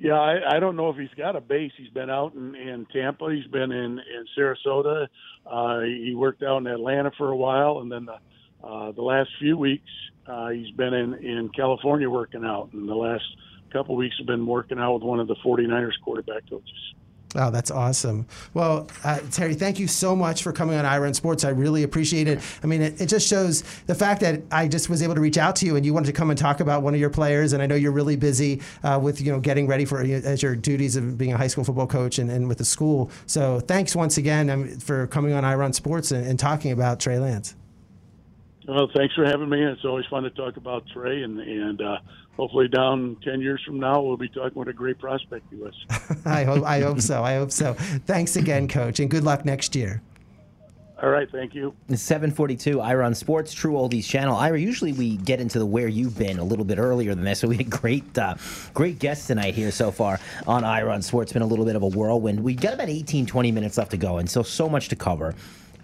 Yeah, I, I don't know if he's got a base. He's been out in, in Tampa. He's been in in Sarasota. Uh, he worked out in Atlanta for a while, and then the uh, the last few weeks uh, he's been in in California working out. And the last couple weeks have been working out with one of the 49ers quarterback coaches. Oh, that's awesome. Well, uh, Terry, thank you so much for coming on Ira in Sports. I really appreciate it. I mean, it, it, just shows the fact that I just was able to reach out to you and you wanted to come and talk about one of your players. And I know you're really busy uh, with you know getting ready for as your duties of being a high school football coach and, and with the school. So thanks once again um, for coming on Ira in Sports and, and talking about Trey Lance. Well, thanks for having me. It's always fun to talk about Trey, and and uh, hopefully down 10 years from now, we'll be talking with a great prospect to us. I, hope, I hope so. I hope so. Thanks again, Coach, and good luck next year. All right, thank you. It's 742 Ira on Sports, True Oldies channel. Ira, usually we get into the where you've been a little bit earlier than this, so we had great, uh, great guests tonight here so far on Ira on Sports. It's been a little bit of a whirlwind. We got about 18, 20 minutes left to go, and so so much to cover.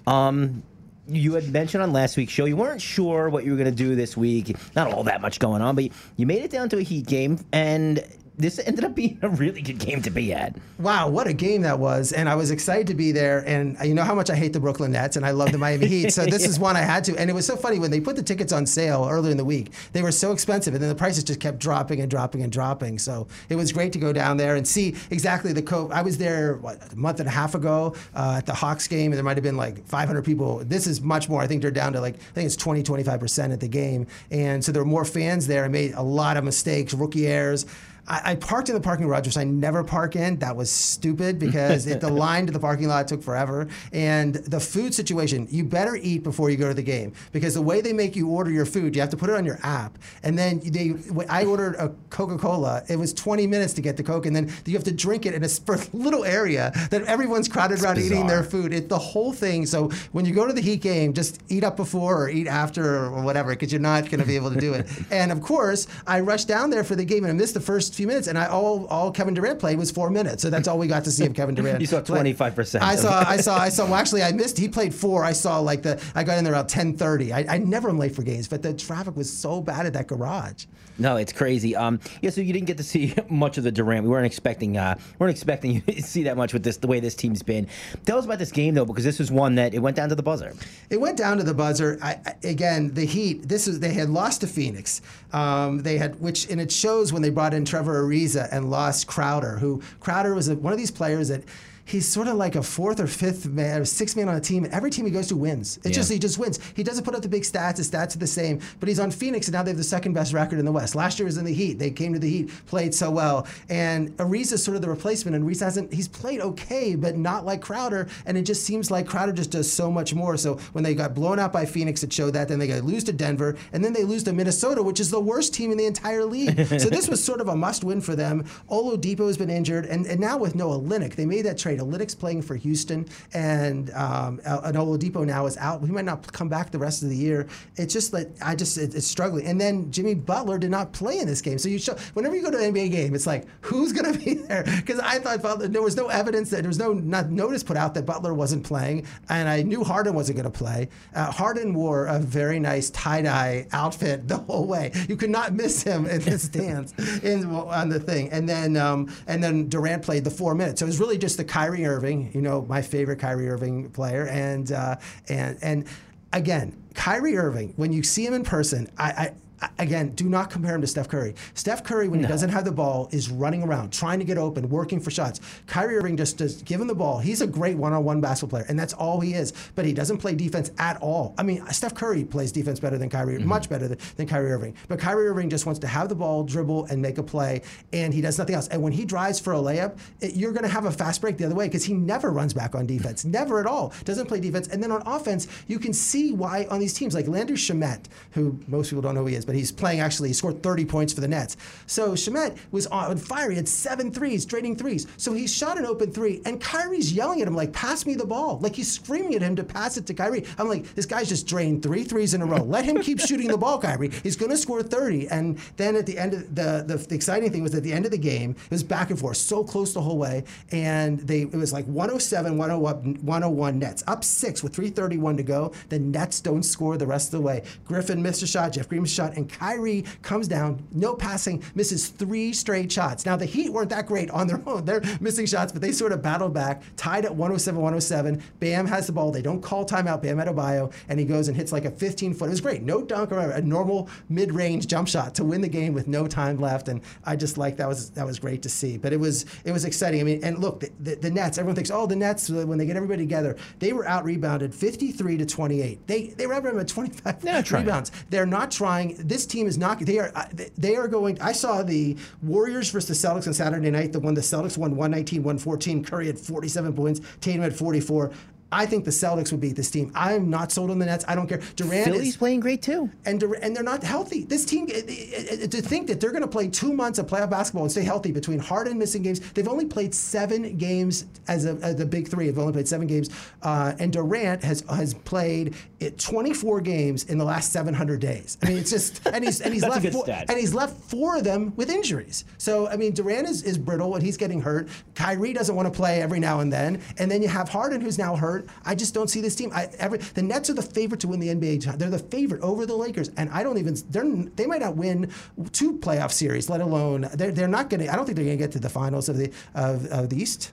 Um, you had mentioned on last week's show you weren't sure what you were going to do this week. Not all that much going on, but you made it down to a Heat game, and this ended up being a really good game to be at. Wow, what a game that was. And I was excited to be there. And you know how much I hate the Brooklyn Nets and I love the Miami Heat. So this yeah. is one I had to. And it was so funny when they put the tickets on sale earlier in the week, they were so expensive. And then the prices just kept dropping and dropping and dropping. So it was great to go down there and see exactly the co. I was there, what, a month and a half ago uh, at the Hawks game, and there might have been like 500 people. This is much more. I think they're down to like, I think it's 20, 25% at the game. And so there were more fans there. I made a lot of mistakes, rookie errors. I, I, parked in the parking garage, which I never park in. That was stupid because it, the line to the parking lot took forever. And the food situation, you better eat before you go to the game because the way they make you order your food, you have to put it on your app. And then they, I ordered a Coca Cola. It was 20 minutes to get the Coke, and then you have to drink it in a little area that everyone's crowded it's around bizarre. eating their food. It's the whole thing. So when you go to the Heat game, just eat up before or eat after or whatever because you're not going to be able to do it. and of course, I rushed down there for the game and I missed the first few minutes, and I all all Kevin Durant played was four minutes, so that's all we got to see of Kevin Durant. you saw twenty five percent. I saw, I saw, I saw. Well, actually, I missed. He played four. I saw like the. I got in there about ten thirty. I, I never am late for games, but the traffic was so bad at that garage. No, it's crazy. Um, yeah, so you didn't get to see much of the Durant. We weren't expecting, uh, weren't expecting you to see that much with this, the way this team's been. Tell us about this game though, because this was one that it went down to the buzzer. It went down to the buzzer. I, I, again, the Heat. This is they had lost to Phoenix. Um, they had, which and it shows when they brought in Trevor Ariza and lost Crowder, who Crowder was a, one of these players that he's sort of like a fourth or fifth man or sixth man on a team. Every team he goes to wins. It yeah. just he just wins. He doesn't put up the big stats. His stats are the same. But he's on Phoenix, and now they have the second best record in the West. Last year was in the Heat. They came to the Heat, played so well, and Ariza is sort of the replacement. And Ariza hasn't. He's played okay, but not like Crowder. And it just seems like Crowder just does so much more. So when they got blown out by Phoenix, it showed that. Then they got lose to Denver, and then they lose to Minnesota, which is the worst team in the entire league. so this was sort of a must-win for them. Oladipo has been injured, and, and now with Noah Olynyk, they made that trade. Olynyk's playing for for Houston, and um, an Oladipo now is out. He might not come back the rest of the year. It's just that I just it, it's struggling. And then Jimmy Butler did not play in this game. So you show whenever you go to an NBA game, it's like who's going to be there? Because I thought Butler, there was no evidence that there was no not notice put out that Butler wasn't playing, and I knew Harden wasn't going to play. Uh, Harden wore a very nice tie dye outfit the whole way. You could not miss him in the stands in on the thing. And then um, and then Durant played the four minutes. So it was really just the Kyrie Irving. You know, my favorite Kyrie Irving player, and uh, and and again, Kyrie Irving. When you see him in person, I again, do not compare him to Steph Curry. Steph Curry, when no. he doesn't have the ball, is running around, trying to get open, working for shots. Kyrie Irving just does give him the ball. He's a great one-on-one basketball player, and that's all he is. But he doesn't play defense at all. I mean, Steph Curry plays defense better than Kyrie, mm-hmm. much better than, than Kyrie Irving. But Kyrie Irving just wants to have the ball, dribble, and make a play, and he does nothing else. And when he drives for a layup, it, you're going to have a fast break the other way because he never runs back on defense, never at all. Doesn't play defense. And then on offense, you can see why on these teams like Landry Shamet, who most people don't know who he is, but he's playing actually He scored 30 points for the Nets. So Shamet was on fire. He had seven threes, trading threes. So he shot an open three, and Kyrie's yelling at him, like, pass me the ball. Like he's screaming at him to pass it to Kyrie. I'm like, this guy's just drained three threes in a row. Let him keep shooting the ball, Kyrie. He's going to score 30. And then at the end of the, the, the exciting thing was at the end of the game, it was back and forth, so close the whole way. And they it was like 107, 101 Nets, up six with 331 to go. The Nets don't score the rest of the way. Griffin missed a shot, Jeff Green missed a shot, and Kyrie comes down, no passing, misses three straight shots. Now the Heat weren't that great on their own; they're missing shots, but they sort of battled back, tied at 107-107. Bam has the ball. They don't call timeout. Bam Adebayo, and he goes and hits like a 15 foot. It was great. No dunk or a normal mid range jump shot to win the game with no time left. And I just like that was that was great to see. But it was it was exciting. I mean, and look, the, the, the Nets. Everyone thinks, oh, the Nets uh, when they get everybody together, they were out rebounded 53 to 28. They they were out rebounded 25 They're not trying. rebounds. They're not trying. This team is not. They are. They are going. I saw the Warriors versus the Celtics on Saturday night. The one the Celtics won 119, 114. Curry had 47 points. Tatum had 44. I think the Celtics would beat this team. I'm not sold on the Nets. I don't care. Durant Philly's is playing great too. and Dur- and they're not healthy. This team it- it- it- to think that they're going to play two months of playoff basketball and stay healthy between Harden missing games. They've only played seven games as a as the big three. They've only played seven games, uh, and Durant has has played it 24 games in the last 700 days. I mean, it's just and he's and he's left four, stat. and he's left four of them with injuries. So I mean, Durant is, is brittle and he's getting hurt. Kyrie doesn't want to play every now and then, and then you have Harden who's now hurt. I just don't see this team. I, every, the Nets are the favorite to win the NBA. They're the favorite over the Lakers, and I don't even. They're they might not win two playoff series, let alone they're, they're not going to. I don't think they're going to get to the finals of the of, of the East.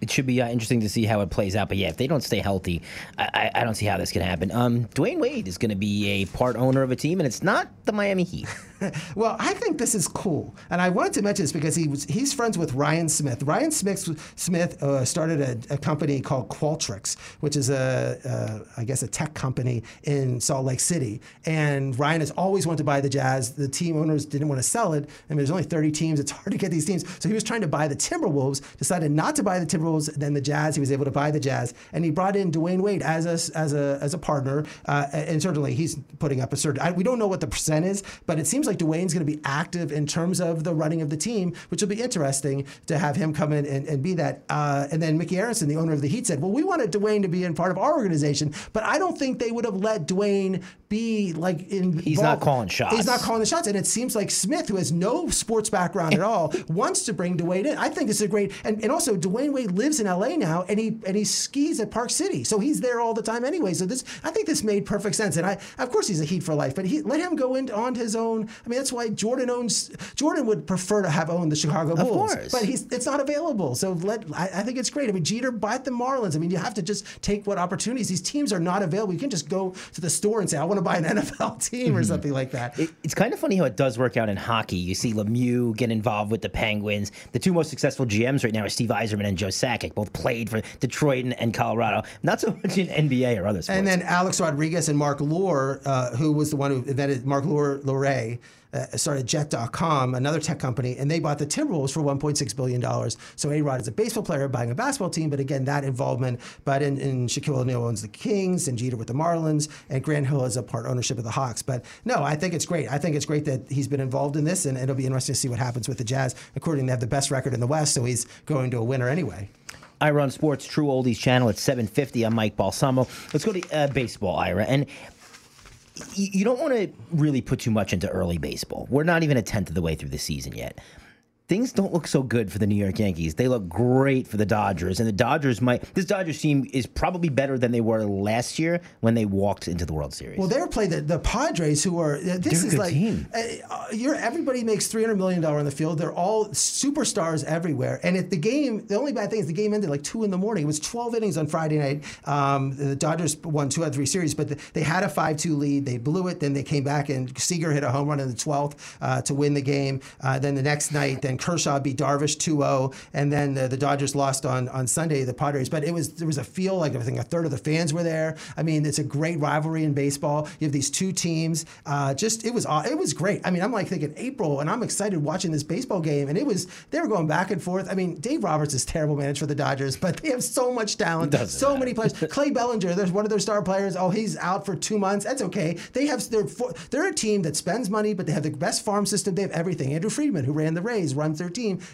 It should be uh, interesting to see how it plays out. But yeah, if they don't stay healthy, I, I, I don't see how this can happen. Um, Dwyane Wade is going to be a part owner of a team, and it's not the Miami Heat. Well, I think this is cool, and I wanted to mention this because he was he's friends with Ryan Smith. Ryan Smith Smith uh, started a, a company called Qualtrics, which is a, a I guess a tech company in Salt Lake City. And Ryan has always wanted to buy the Jazz. The team owners didn't want to sell it. I mean, there's only 30 teams; it's hard to get these teams. So he was trying to buy the Timberwolves. Decided not to buy the Timberwolves. Then the Jazz. He was able to buy the Jazz, and he brought in Dwyane Wade as a as a as a partner. Uh, and certainly he's putting up a certain. I, we don't know what the percent is, but it seems like Dwyane's going to be active in terms of the running of the team, which will be interesting to have him come in and, and be that. Uh, and then Micky Arison, the owner of the Heat, said, "Well, we wanted Dwyane to be in part of our organization, but I don't think they would have let Dwyane be like in. He's not calling shots. He's not calling the shots, and it seems like Smith, who has no sports background at all, wants to bring Dwyane in. I think this is a great, and, and also Dwyane Wade lives in LA now, and he and he skis at Park City, so he's there all the time anyway. So this, I think this made perfect sense, and I, of course, he's a Heat for life, but he let him go in on his own. I mean, that's why Jordan owns. Jordan would prefer to have owned the Chicago Bulls, course. but he's it's not available. So let I, I think it's great. I mean, Jeter bought the Marlins. I mean, you have to just take what opportunities. These teams are not available. You can just go to the store and say, I want to buy an NFL team or mm-hmm. something like that. It, it's kind of funny how it does work out in hockey. You see Lemieux get involved with the Penguins. The two most successful GMs right now are Steve Yzerman and Joe Sakic. Both played for Detroit and, and Colorado. Not so much in NBA or other sports. And then Alex Rodriguez and Marc Lore, uh, who was the one who invented Marc Lore, Loray, uh, started Jet.com, another tech company, and they bought the Timberwolves for $1.6 billion. So A Rod is a baseball player buying a basketball team, but again, that involvement. But in, in Shaquille O'Neal owns the Kings and Jeter with the Marlins, and Grant Hill has a part ownership of the Hawks. But no, I think it's great. I think it's great that he's been involved in this, and it'll be interesting to see what happens with the Jazz. According, they have the best record in the West, so he's going to a winner anyway. Ira on Sports True Oldies channel at 750. I'm Mike Balsamo. Let's go to uh, baseball, Ira. And you don't want to really put too much into early baseball. We're not even a tenth of the way through the season yet. Things don't look so good for the New York Yankees. They look great for the Dodgers, and the Dodgers might. This Dodgers team is probably better than they were last year when they walked into the World Series. Well, they're playing the, the Padres, who are this They're a is good like team. Uh, uh, you're everybody makes three hundred million dollar on the field. They're all superstars everywhere. And at the game, the only bad thing is the game ended like two in the morning. It was twelve innings on Friday night. Um, the Dodgers won two out of three series, but the, they had a five two lead. They blew it. Then they came back and Seager hit a home run in the twelfth uh, to win the game. Uh, then the next night, then Kershaw beat Darvish 2-0, and then the, the Dodgers lost on on Sunday the Padres. But it was there was a feel like I think a third of the fans were there. I mean, it's a great rivalry in baseball. You have these two teams. Uh, just it was it was great. I mean, I'm like thinking April, and I'm excited watching this baseball game. And it was they were going back and forth. I mean, Dave Roberts is terrible manager for the Dodgers, but they have so much talent, so matter. many players. Clay Bellinger, there's one of their star players. Oh, he's out for two months. That's okay. They have they're they're a team that spends money, but they have the best farm system. They have everything. Andrew Friedman, who ran the Rays, runs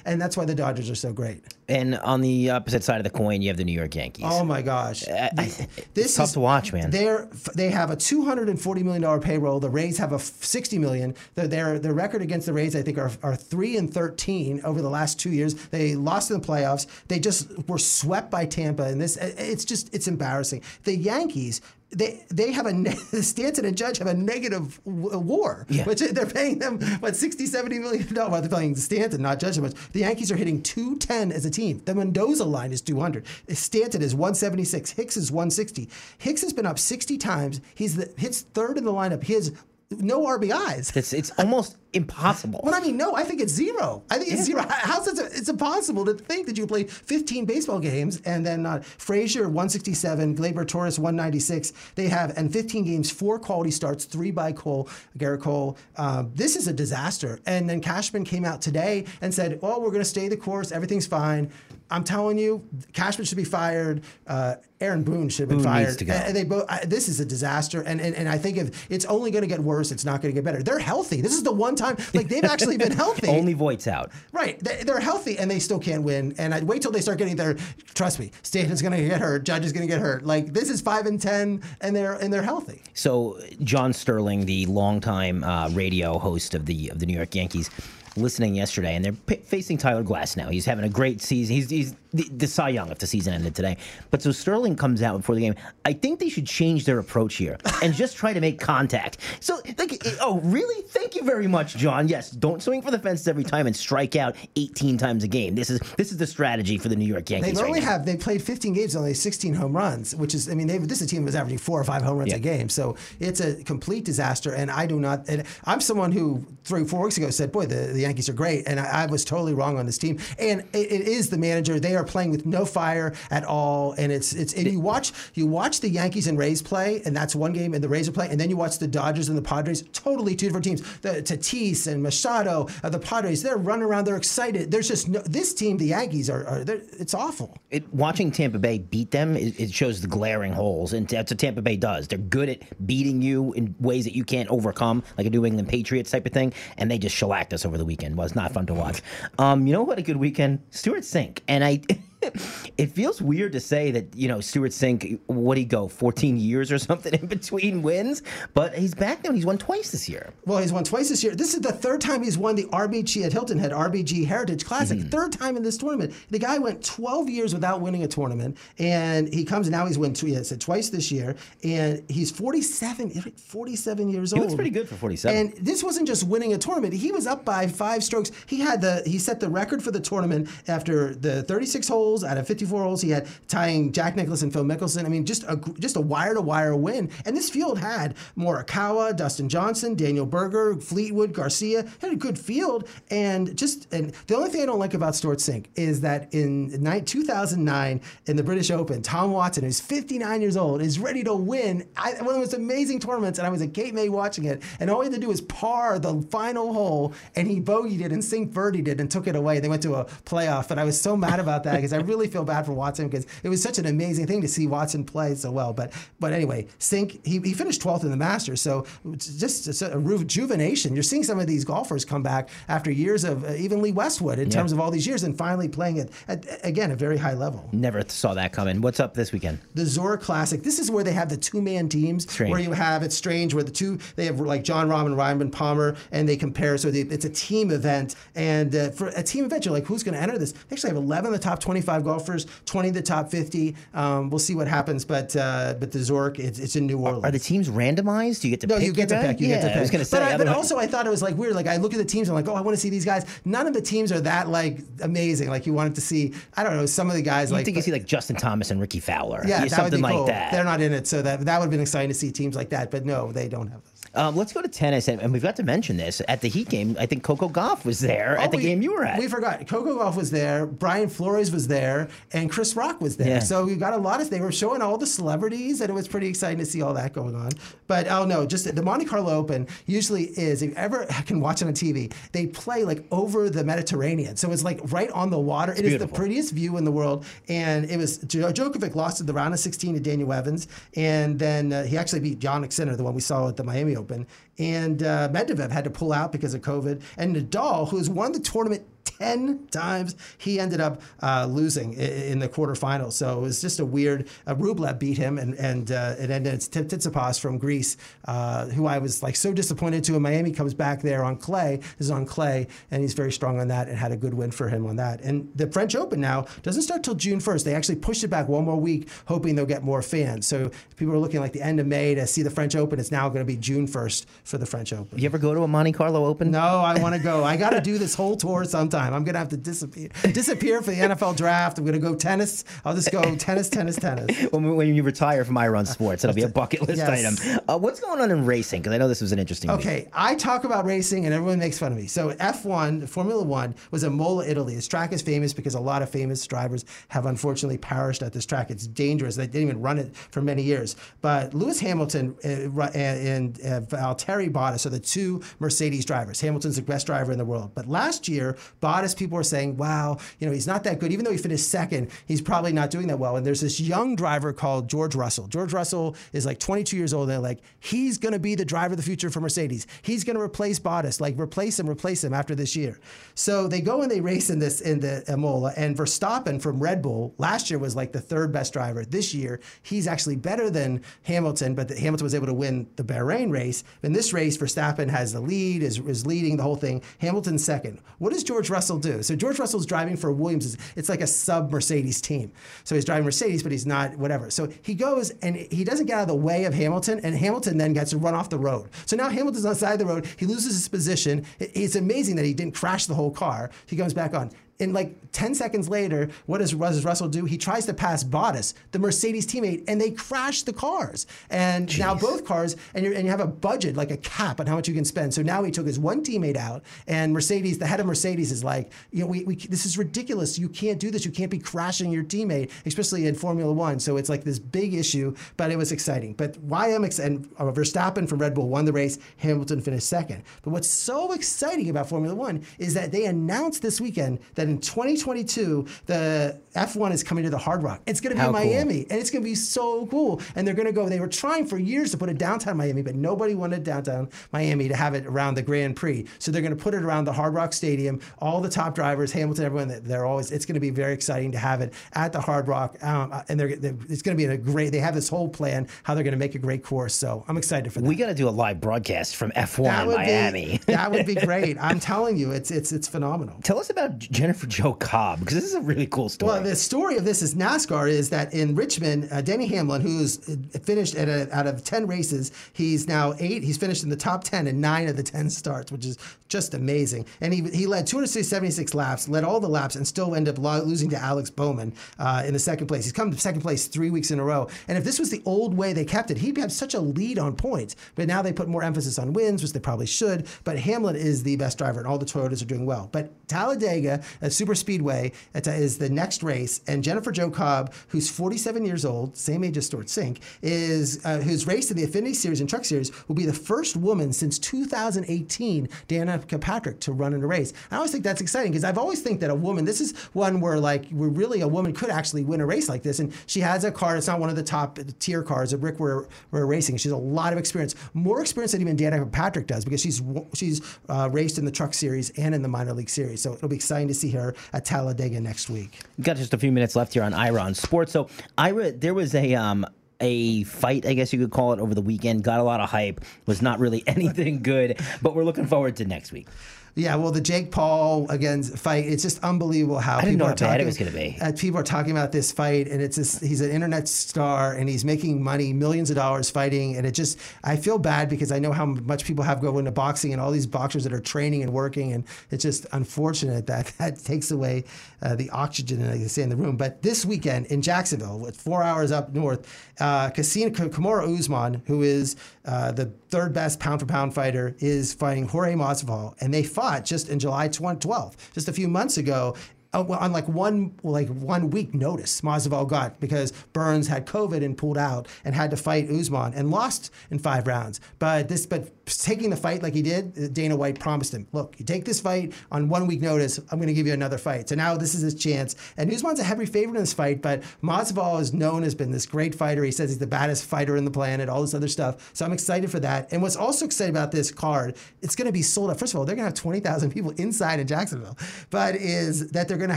and that's why the Dodgers are so great. And on the opposite side of the coin, you have the New York Yankees. Oh my gosh, uh, I- The- it's tough to watch, man. They're they have a two hundred and forty million dollar payroll. The Rays have a sixty million. Their their their record against the Rays, I think, are, are three and thirteen over the last two years. They lost in the playoffs. They just were swept by Tampa, and this it's just it's embarrassing. The Yankees. they they have a Stanton and Judge have a negative WAR, Yeah. which they're paying them what 60, 70 million dollars. Well, they're paying Stanton, not Judge much. The Yankees are hitting 210 as a The Mendoza line is 200. Stanton is 176. Hicks is 160. Hicks has been up 60 times. He's the hits third in the lineup. Has no RBIs. It's it's almost impossible. Well, I mean, no, I think it's zero. I think it's zero. How's it? It's impossible to think that you play 15 baseball games and then not. Frazier 167, Gleyber Torres 196. They have and 15 games, four quality starts, three by Cole, Gerrit Cole. Um, this is a disaster. And then Cashman came out today and said, "Well, we're going to stay the course. Everything's fine." I'm telling you, Cashman should be fired. Uh, Aaron Boone should have been Boone fired. needs to go. And they both. I, this is a disaster, and, and and I think if it's only going to get worse, it's not going to get better. They're healthy. This is the one time like they've actually been healthy. Only Voit's out. Right, They- they're healthy and they still can't win. And I wait till they start getting their. Trust me, Stanton's going to get hurt. Judge is going to get hurt. Like this is five and ten, and they're and they're healthy. So John Sterling, the longtime uh, radio host of the of the New York Yankees, listening yesterday, and they're p- facing Tyler Glasnow. He's having a great season. He's, he's the, the Cy Young if the season ended today. But so Sterling comes out before the game. I think they should change their approach here and just try to make contact. So like, oh really? Thank you very much, John. Yes, don't swing for the fences every time and strike out 18 times a game. This is this is the strategy for the New York Yankees. They right only now. have they played 15 games, only 16 home runs, which is I mean they, this is a team that was averaging four or five home runs Yeah. a game, so it's a complete disaster. And I do not. And I'm someone who three four weeks ago said, "Boy, the, the Yankees are great," and I, I was totally wrong on this team. And it, it is the manager; they are playing with no fire at all, and it's it's and you watch you watch the Yankees and Rays play, and that's one game, and the Rays are playing, and then you watch the Dodgers and the Padres, totally two different teams. The Tatis and Machado, uh, the Padres, they're running around, they're excited. There's just no, this team, the Yankees are, are it's awful. it, watching Tampa Bay beat them, it, it shows the glaring holes, and that's what Tampa Bay does. They're good at beating you in ways that you can't overcome, like a New England Patriots type of thing, and they just shellacked us over the weekend. Was not fun to watch. Um, you know what? A good weekend, Stewart Cink, and I. it feels weird to say that you know Stewart Cink. What he go? Fourteen years or something in between wins, but he's back now. and He's won twice this year. Well, he's won twice this year. This is the third time he's won the RBC at Hilton Head RBC Heritage Classic. Mm-hmm. Third time in this tournament. The guy went 12 years without winning a tournament, and he comes now. He's won two, yeah, said twice this year, and he's 47. he's like 47 years He old. looks pretty good for 47. And this wasn't just winning a tournament. He was up by five strokes. He had the he set the record for the tournament after the 36 holes out of 54 holes. He had tying Jack Nicklaus and Phil Mickelson. I mean, just a just a wire to wire win. And this field had Morikawa, Dustin Johnson, Daniel Berger, Fleetwood, Garcia. Had a good field. And just and the only thing I don't like about Stewart Cink is that in 2009 in the British Open, Tom Watson, who's 59 years old, is ready to win I, one of the most amazing tournaments. And I was at Cape May watching it, and all he had to do was par the final hole, and he bogeyed it, and Cink birdied it, and took it away. They went to a playoff, and I was so mad about that because I really feel bad for Watson because it was such an amazing thing to see Watson play so well. But but anyway, Cink he, he finished 12th in the Masters, so it's just a rejuvenation. You're seeing some of these golfers come back after years of uh, even Lee Westwood in terms of all these years, and finally playing it at again a very high level. Never saw that coming. What's up this weekend? The Zora Classic. This is where they have the two-man teams, Strange. where you have it's strange where the two they have like Jon Rahm and Ryan Palmer, and they compare. So they, it's a team event, and uh, for a team event, you're like, who's going to enter this? They actually have 11 of the top 25 golfers, 20 of the top 50. Um, we'll see what happens, but uh, but the Zork, it's, it's in New Orleans. Are the teams randomized? Do you get to No, pick you get to guy? pick. You yeah, get to pick. I was to say. but, I, but also, I thought it was like weird. Like I look at the teams, I'm like, oh, I want to see these guys. None of the teams are that like amazing. Like you wanted to see. I don't know. Some of the guys you like. think you see like Justin Thomas and Rickie Fowler? yeah, that something be like cool. that. They're not in it, so that that would have been exciting to see teams like that. But no, they don't have those. Um, let's go to tennis, and, and we've got to mention this at the Heat game. I think Coco Gauff was there at Oh, the we- game you were at. We forgot. Coco Gauff was there. Brian Flores was there, and Chris Rock was there. Yeah. So we got a lot of. They were showing all the celebrities, and it was pretty exciting to see all that going on. But oh no, just the Monte Carlo Open usually is. If you ever can watch it on TV, they play like over the Mediterranean, so it's like right on the water. It is the prettiest view in the world, and it was Jo- Djokovic lost in the round of 16 to Daniel Evans, and then uh, he actually beat Jannik Sinner, the one we saw at the Miami Open, and uh, Medvedev had to pull out because of COVID, and Nadal, who has won the tournament 10 times. He ended up uh, losing in, the quarterfinals. So it was just a weird. Uh, Rublev beat him, and and uh, it ended. It's Tsitsipas from Greece, uh, who I was like so disappointed to. In Miami comes back there on clay. This is on clay, and he's very strong on that, and had a good win for him on that. And the French Open now doesn't start till June 1st. They actually pushed it back one more week, hoping they'll get more fans. So people are looking like the end of May to see the French Open. It's now going to be June 1st for the French Open. You ever go to a Monte Carlo Open? No, I want to go. I got to do this whole tour sometime. I'm going to have to disappear disappear for the NFL draft. I'm going to go tennis. I'll just go tennis, tennis, tennis. When, when you retire from Ira on Sports, it'll be a bucket list yes. item. Uh, what's going on in racing? Because I know this was an interesting. Okay, meeting. I talk about racing and everyone makes fun of me. So F1, Formula One, was in Imola, Italy. This track is famous because a lot of famous drivers have unfortunately perished at this track. It's dangerous. They didn't even run it for many years. But Lewis Hamilton uh, and uh, Valtteri Bottas are the two Mercedes drivers. Hamilton's the best driver in the world. But last year, Bottas, people are saying, wow, you know, he's not that good. Even though he finished second, he's probably not doing that well. And there's this young driver called George Russell. George Russell is like 22 years old. And they're like, he's going to be the driver of the future for Mercedes. He's going to replace Bottas, like replace him, replace him after this year. So they go and they race in this in the Imola. And Verstappen from Red Bull last year was like the third best driver. This year, he's actually better than Hamilton, but the, Hamilton was able to win the Bahrain race. In this race, Verstappen has the lead, is, is leading the whole thing. Hamilton second. What does George Russell do? So George Russell's driving for Williams. It's like a sub Mercedes team. So he's driving Mercedes, but he's not whatever. So he goes and he doesn't get out of the way of Hamilton, and Hamilton then gets to run off the road. So now Hamilton's on the side of the road. He loses his position. It's amazing that he didn't crash the whole car. He comes back on and like 10 seconds later, what does Russell do? He tries to pass Bottas, the Mercedes teammate, and they crash the cars. And Jeez. now both cars, and, and, you have a budget, like a cap on how much you can spend. So now he took his one teammate out, and Mercedes, the head of Mercedes is like, you know, we, we, this is ridiculous. You can't do this. You can't be crashing your teammate, especially in Formula One. So it's like this big issue, but it was exciting. But why I'm excited, and uh, Verstappen from Red Bull won the race, Hamilton finished second. But what's so exciting about Formula One is that they announced this weekend that that in 2022, the F1 is coming to the Hard Rock. It's going to be How Miami, cool. and it's going to be so cool. And they're going to go. They were trying for years to put it downtown Miami, but nobody wanted downtown Miami to have it around the Grand Prix. So they're going to put it around the Hard Rock Stadium. All the top drivers, Hamilton, everyone, they're always. It's going to be very exciting to have it at the Hard Rock, um, uh, and they're, they're, it's going to be a great. They have this whole plan how they're going to make a great course. So I'm excited for that. We got to do a live broadcast from F1 in Miami. Be, that would be great. I'm telling you, it's it's it's phenomenal. Tell us about Jennifer for Jo Cobb? Because this is a really cool story. Well, the story of this is NASCAR is that in Richmond, uh, Denny Hamlin, who's uh, finished at a, out of 10 races, he's now eight. He's finished in the top 10 in nine of the 10 starts, which is just amazing. And he, he led 276 laps, led all the laps, and still ended up lo- losing to Alex Bowman uh, in the second place. He's come to second place three weeks in a row. And if this was the old way they kept it, he'd have such a lead on points. But now they put more emphasis on wins, which they probably should. But Hamlin is the best driver, and all the Toyotas are doing well. But Talladega, a super speedway, is the next race. And Jennifer Jo Cobb, who's 47 years old, same age as Stewart Cink, is uh, who's raced in the Xfinity Series and Truck Series, will be the first woman since 2018, Danica Patrick, to run in a race. I always think that's exciting because I've always think that a woman, this is one where like where really a woman could actually win a race like this. And she has a car. It's not one of the top tier cars that Rick were, were racing. She has a lot of experience, more experience than even Danica Patrick does because she's she's uh, raced in the Truck Series and in the minor league series. So it'll be exciting to see her at Talladega next week. Got just a few minutes left here on Ira on Sports. So Ira, there was a um, a fight, I guess you could call it, over the weekend. Got a lot of hype. Was not really anything good, but we're looking forward to next week. Yeah, well, the Jake Paul again fight. It's just unbelievable how I didn't people know are talking. it was going to be. Uh, people are talking about this fight, and it's just, he's an internet star, and he's making money, millions of dollars fighting, and it just I feel bad because I know how much people have go into boxing and all these boxers that are training and working, and it's just unfortunate that that takes away uh, the oxygen, like they say in the room. But this weekend in Jacksonville, with four hours up north, uh, Casino Kamaru Usman, who is uh, the third best pound for pound fighter, is fighting Jorge Masvidal, and they fought just in July 2012, just a few months ago Uh, on like one like one week notice. Masvidal got because Burns had COVID and pulled out and had to fight Usman and lost in five rounds. But this, but taking the fight like he did, uh, Dana White promised him, look, you take this fight on one week notice, I'm going to give you another fight. So now this is his chance. And Usman's a heavy favorite in this fight, but Masvidal is known as been this great fighter. He says he's the baddest fighter in the planet, all this other stuff. So I'm excited for that. And what's also exciting about this card, it's going to be sold out. First of all, they're going to have 20,000 people inside in Jacksonville, but is that they're going to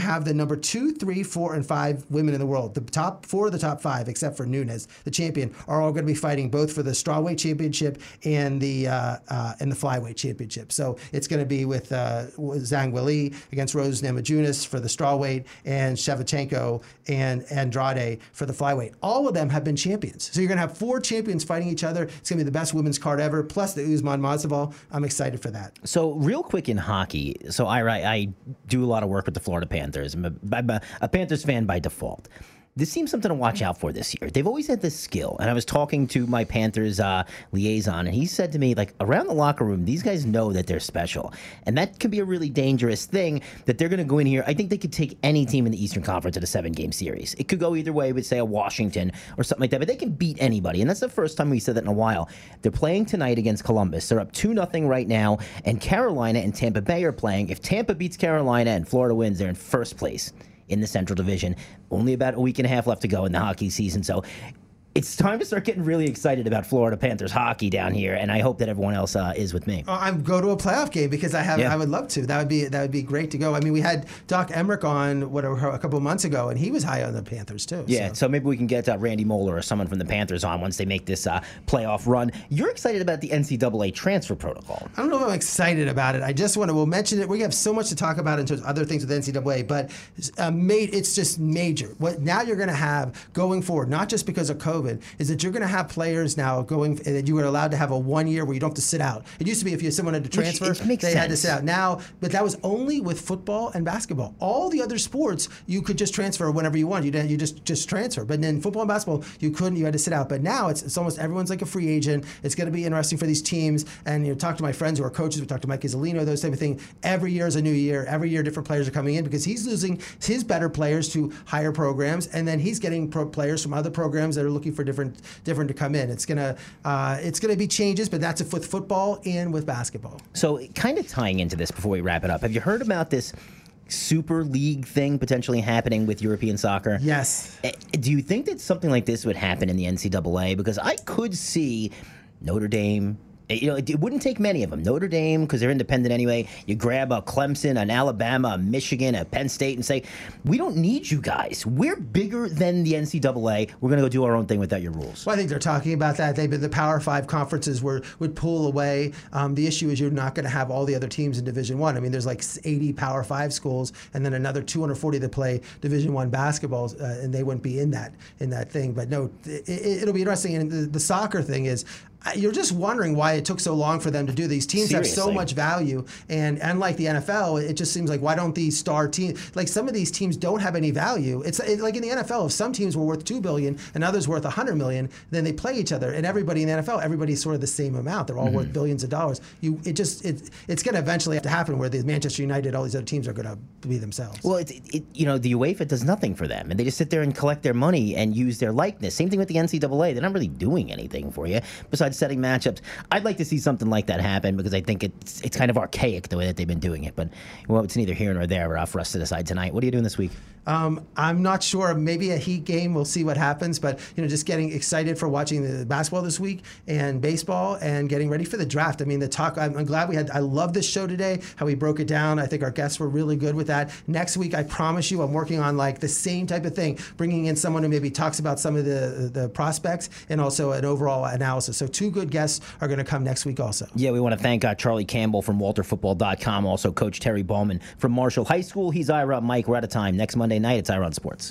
have the number two, three, four, and five women in the world. The top four of the top five, except for Nunes, the champion, are all going to be fighting both for the strawweight championship and the uh, uh, and the flyweight championship. So it's going to be with uh, Zhang Weili against Rose Namajunas for the strawweight and Shevchenko and Andrade for the flyweight. All of them have been champions. So you're going to have four champions fighting each other. It's going to be the best women's card ever, plus the Usman Masvidal. I'm excited for that. So real quick in hockey, so I I do a lot of work with the Florida Panthers. I'm a, I'm a Panthers fan by default this seems something to watch out for this year. They've always had this skill. And I was talking to my Panthers uh, liaison, and he said to me, like, around the locker room, these guys know that they're special. And that can be a really dangerous thing that they're going to go in here. I think they could take any team in the Eastern Conference in a seven game series. It could go either way with, say, a Washington or something like that, but they can beat anybody. And that's the first time we said that in a while. They're playing tonight against Columbus. They're up 2 0 right now, and Carolina and Tampa Bay are playing. If Tampa beats Carolina and Florida wins, they're in first place in the Central Division. Only about a week and a half left to go in the hockey season. So it's time to start getting really excited about Florida Panthers hockey down here, and I hope that everyone else uh, is with me. Uh, I'm go to a playoff game because I have. Yeah. I would love to. That would be that would be great to go. I mean, we had Doc Emrick on what a couple months ago, and he was high on the Panthers too. Yeah, so, so maybe we can get uh, Randy Moller or someone from the Panthers on once they make this uh, playoff run. You're excited about the NCAA transfer protocol? I don't know if I'm excited about it. I just want to. We'll mention it. We have so much to talk about in terms of other things with NCAA, but uh, made, it's just major. What now you're going to have going forward, not just because of COVID, is that you're going to have players now going that you were allowed to have a one year where you don't have to sit out. It used to be if you someone had to transfer, they sense. had to sit out. Now, but that was only with football and basketball. All the other sports you could just transfer whenever you want. You didn't. You just just transfer. But in football and basketball, you couldn't. You had to sit out. But now it's, it's almost everyone's like a free agent. It's going to be interesting for these teams. And you know, talk to my friends who are coaches. We talk to Mike Izzolino, those type of thing. Every year is a new year. Every year, different players are coming in because he's losing his better players to higher programs, and then he's getting pro players from other programs that are looking for different different to come in. It's gonna uh, it's gonna be changes, but that's with football and with basketball. So, kind of tying into this before we wrap it up, have you heard about this? Super League thing potentially happening with European soccer? Yes. Eh, do you think that something like this would happen in the NCAA? Because I could see Notre Dame, you know, it, it, wouldn't take many of them. Notre Dame, because they're independent anyway. You grab a Clemson, an Alabama, a Michigan, a Penn State, and say, we don't need you guys. We're bigger than the NCAA. We're going to go do our own thing without your rules. Well, I think they're talking about that. They've been the Power Five conferences were would pull away. Um, the issue is you're not going to have all the other teams in Division One. I. I mean, there's like 80 Power Five schools, and then another 240 that play Division One basketball, uh, and they wouldn't be in that in that thing. But no, it, will be interesting. And the, the soccer thing is you're just wondering why it took so long for them to do these. Teams Seriously. have so much value and unlike the NFL it just seems like why don't these star teams like some of these teams don't have any value. It's it, like in the NFL if some teams were worth 2 billion and others worth 100 million then they play each other. And everybody in the NFL everybody's sort of the same amount. They're all mm-hmm. worth billions of dollars. You it just it, it's going to eventually have to happen where the Manchester United all these other teams are going to be themselves. Well it, it, you know the UEFA does nothing for them and they just sit there and collect their money and use their likeness. Same thing with the NCAA they're not really doing anything for you besides setting matchups. I'd like to see something like that happen because I think it's it's kind of archaic the way that they've been doing it. But well, it's neither here nor there for us to decide tonight. What are you doing this week? Um, I'm not sure. Maybe a Heat game. We'll see what happens. But you know, just getting excited for watching the basketball this week and baseball and getting ready for the draft. I mean, the talk. I'm, I'm glad we had. I love this show today. How we broke it down. I think our guests were really good with that. Next week, I promise you, I'm working on like the same type of thing, bringing in someone who maybe talks about some of the the prospects and also an overall analysis. So two good guests are going to come next week also. Yeah, we want to thank uh, Charlie Campbell from WalterFootball.com. Also, Coach Terry Bowman from Marshall High School. He's Ira Mike. We're out of time. Next Monday night, it's Ira on Sports.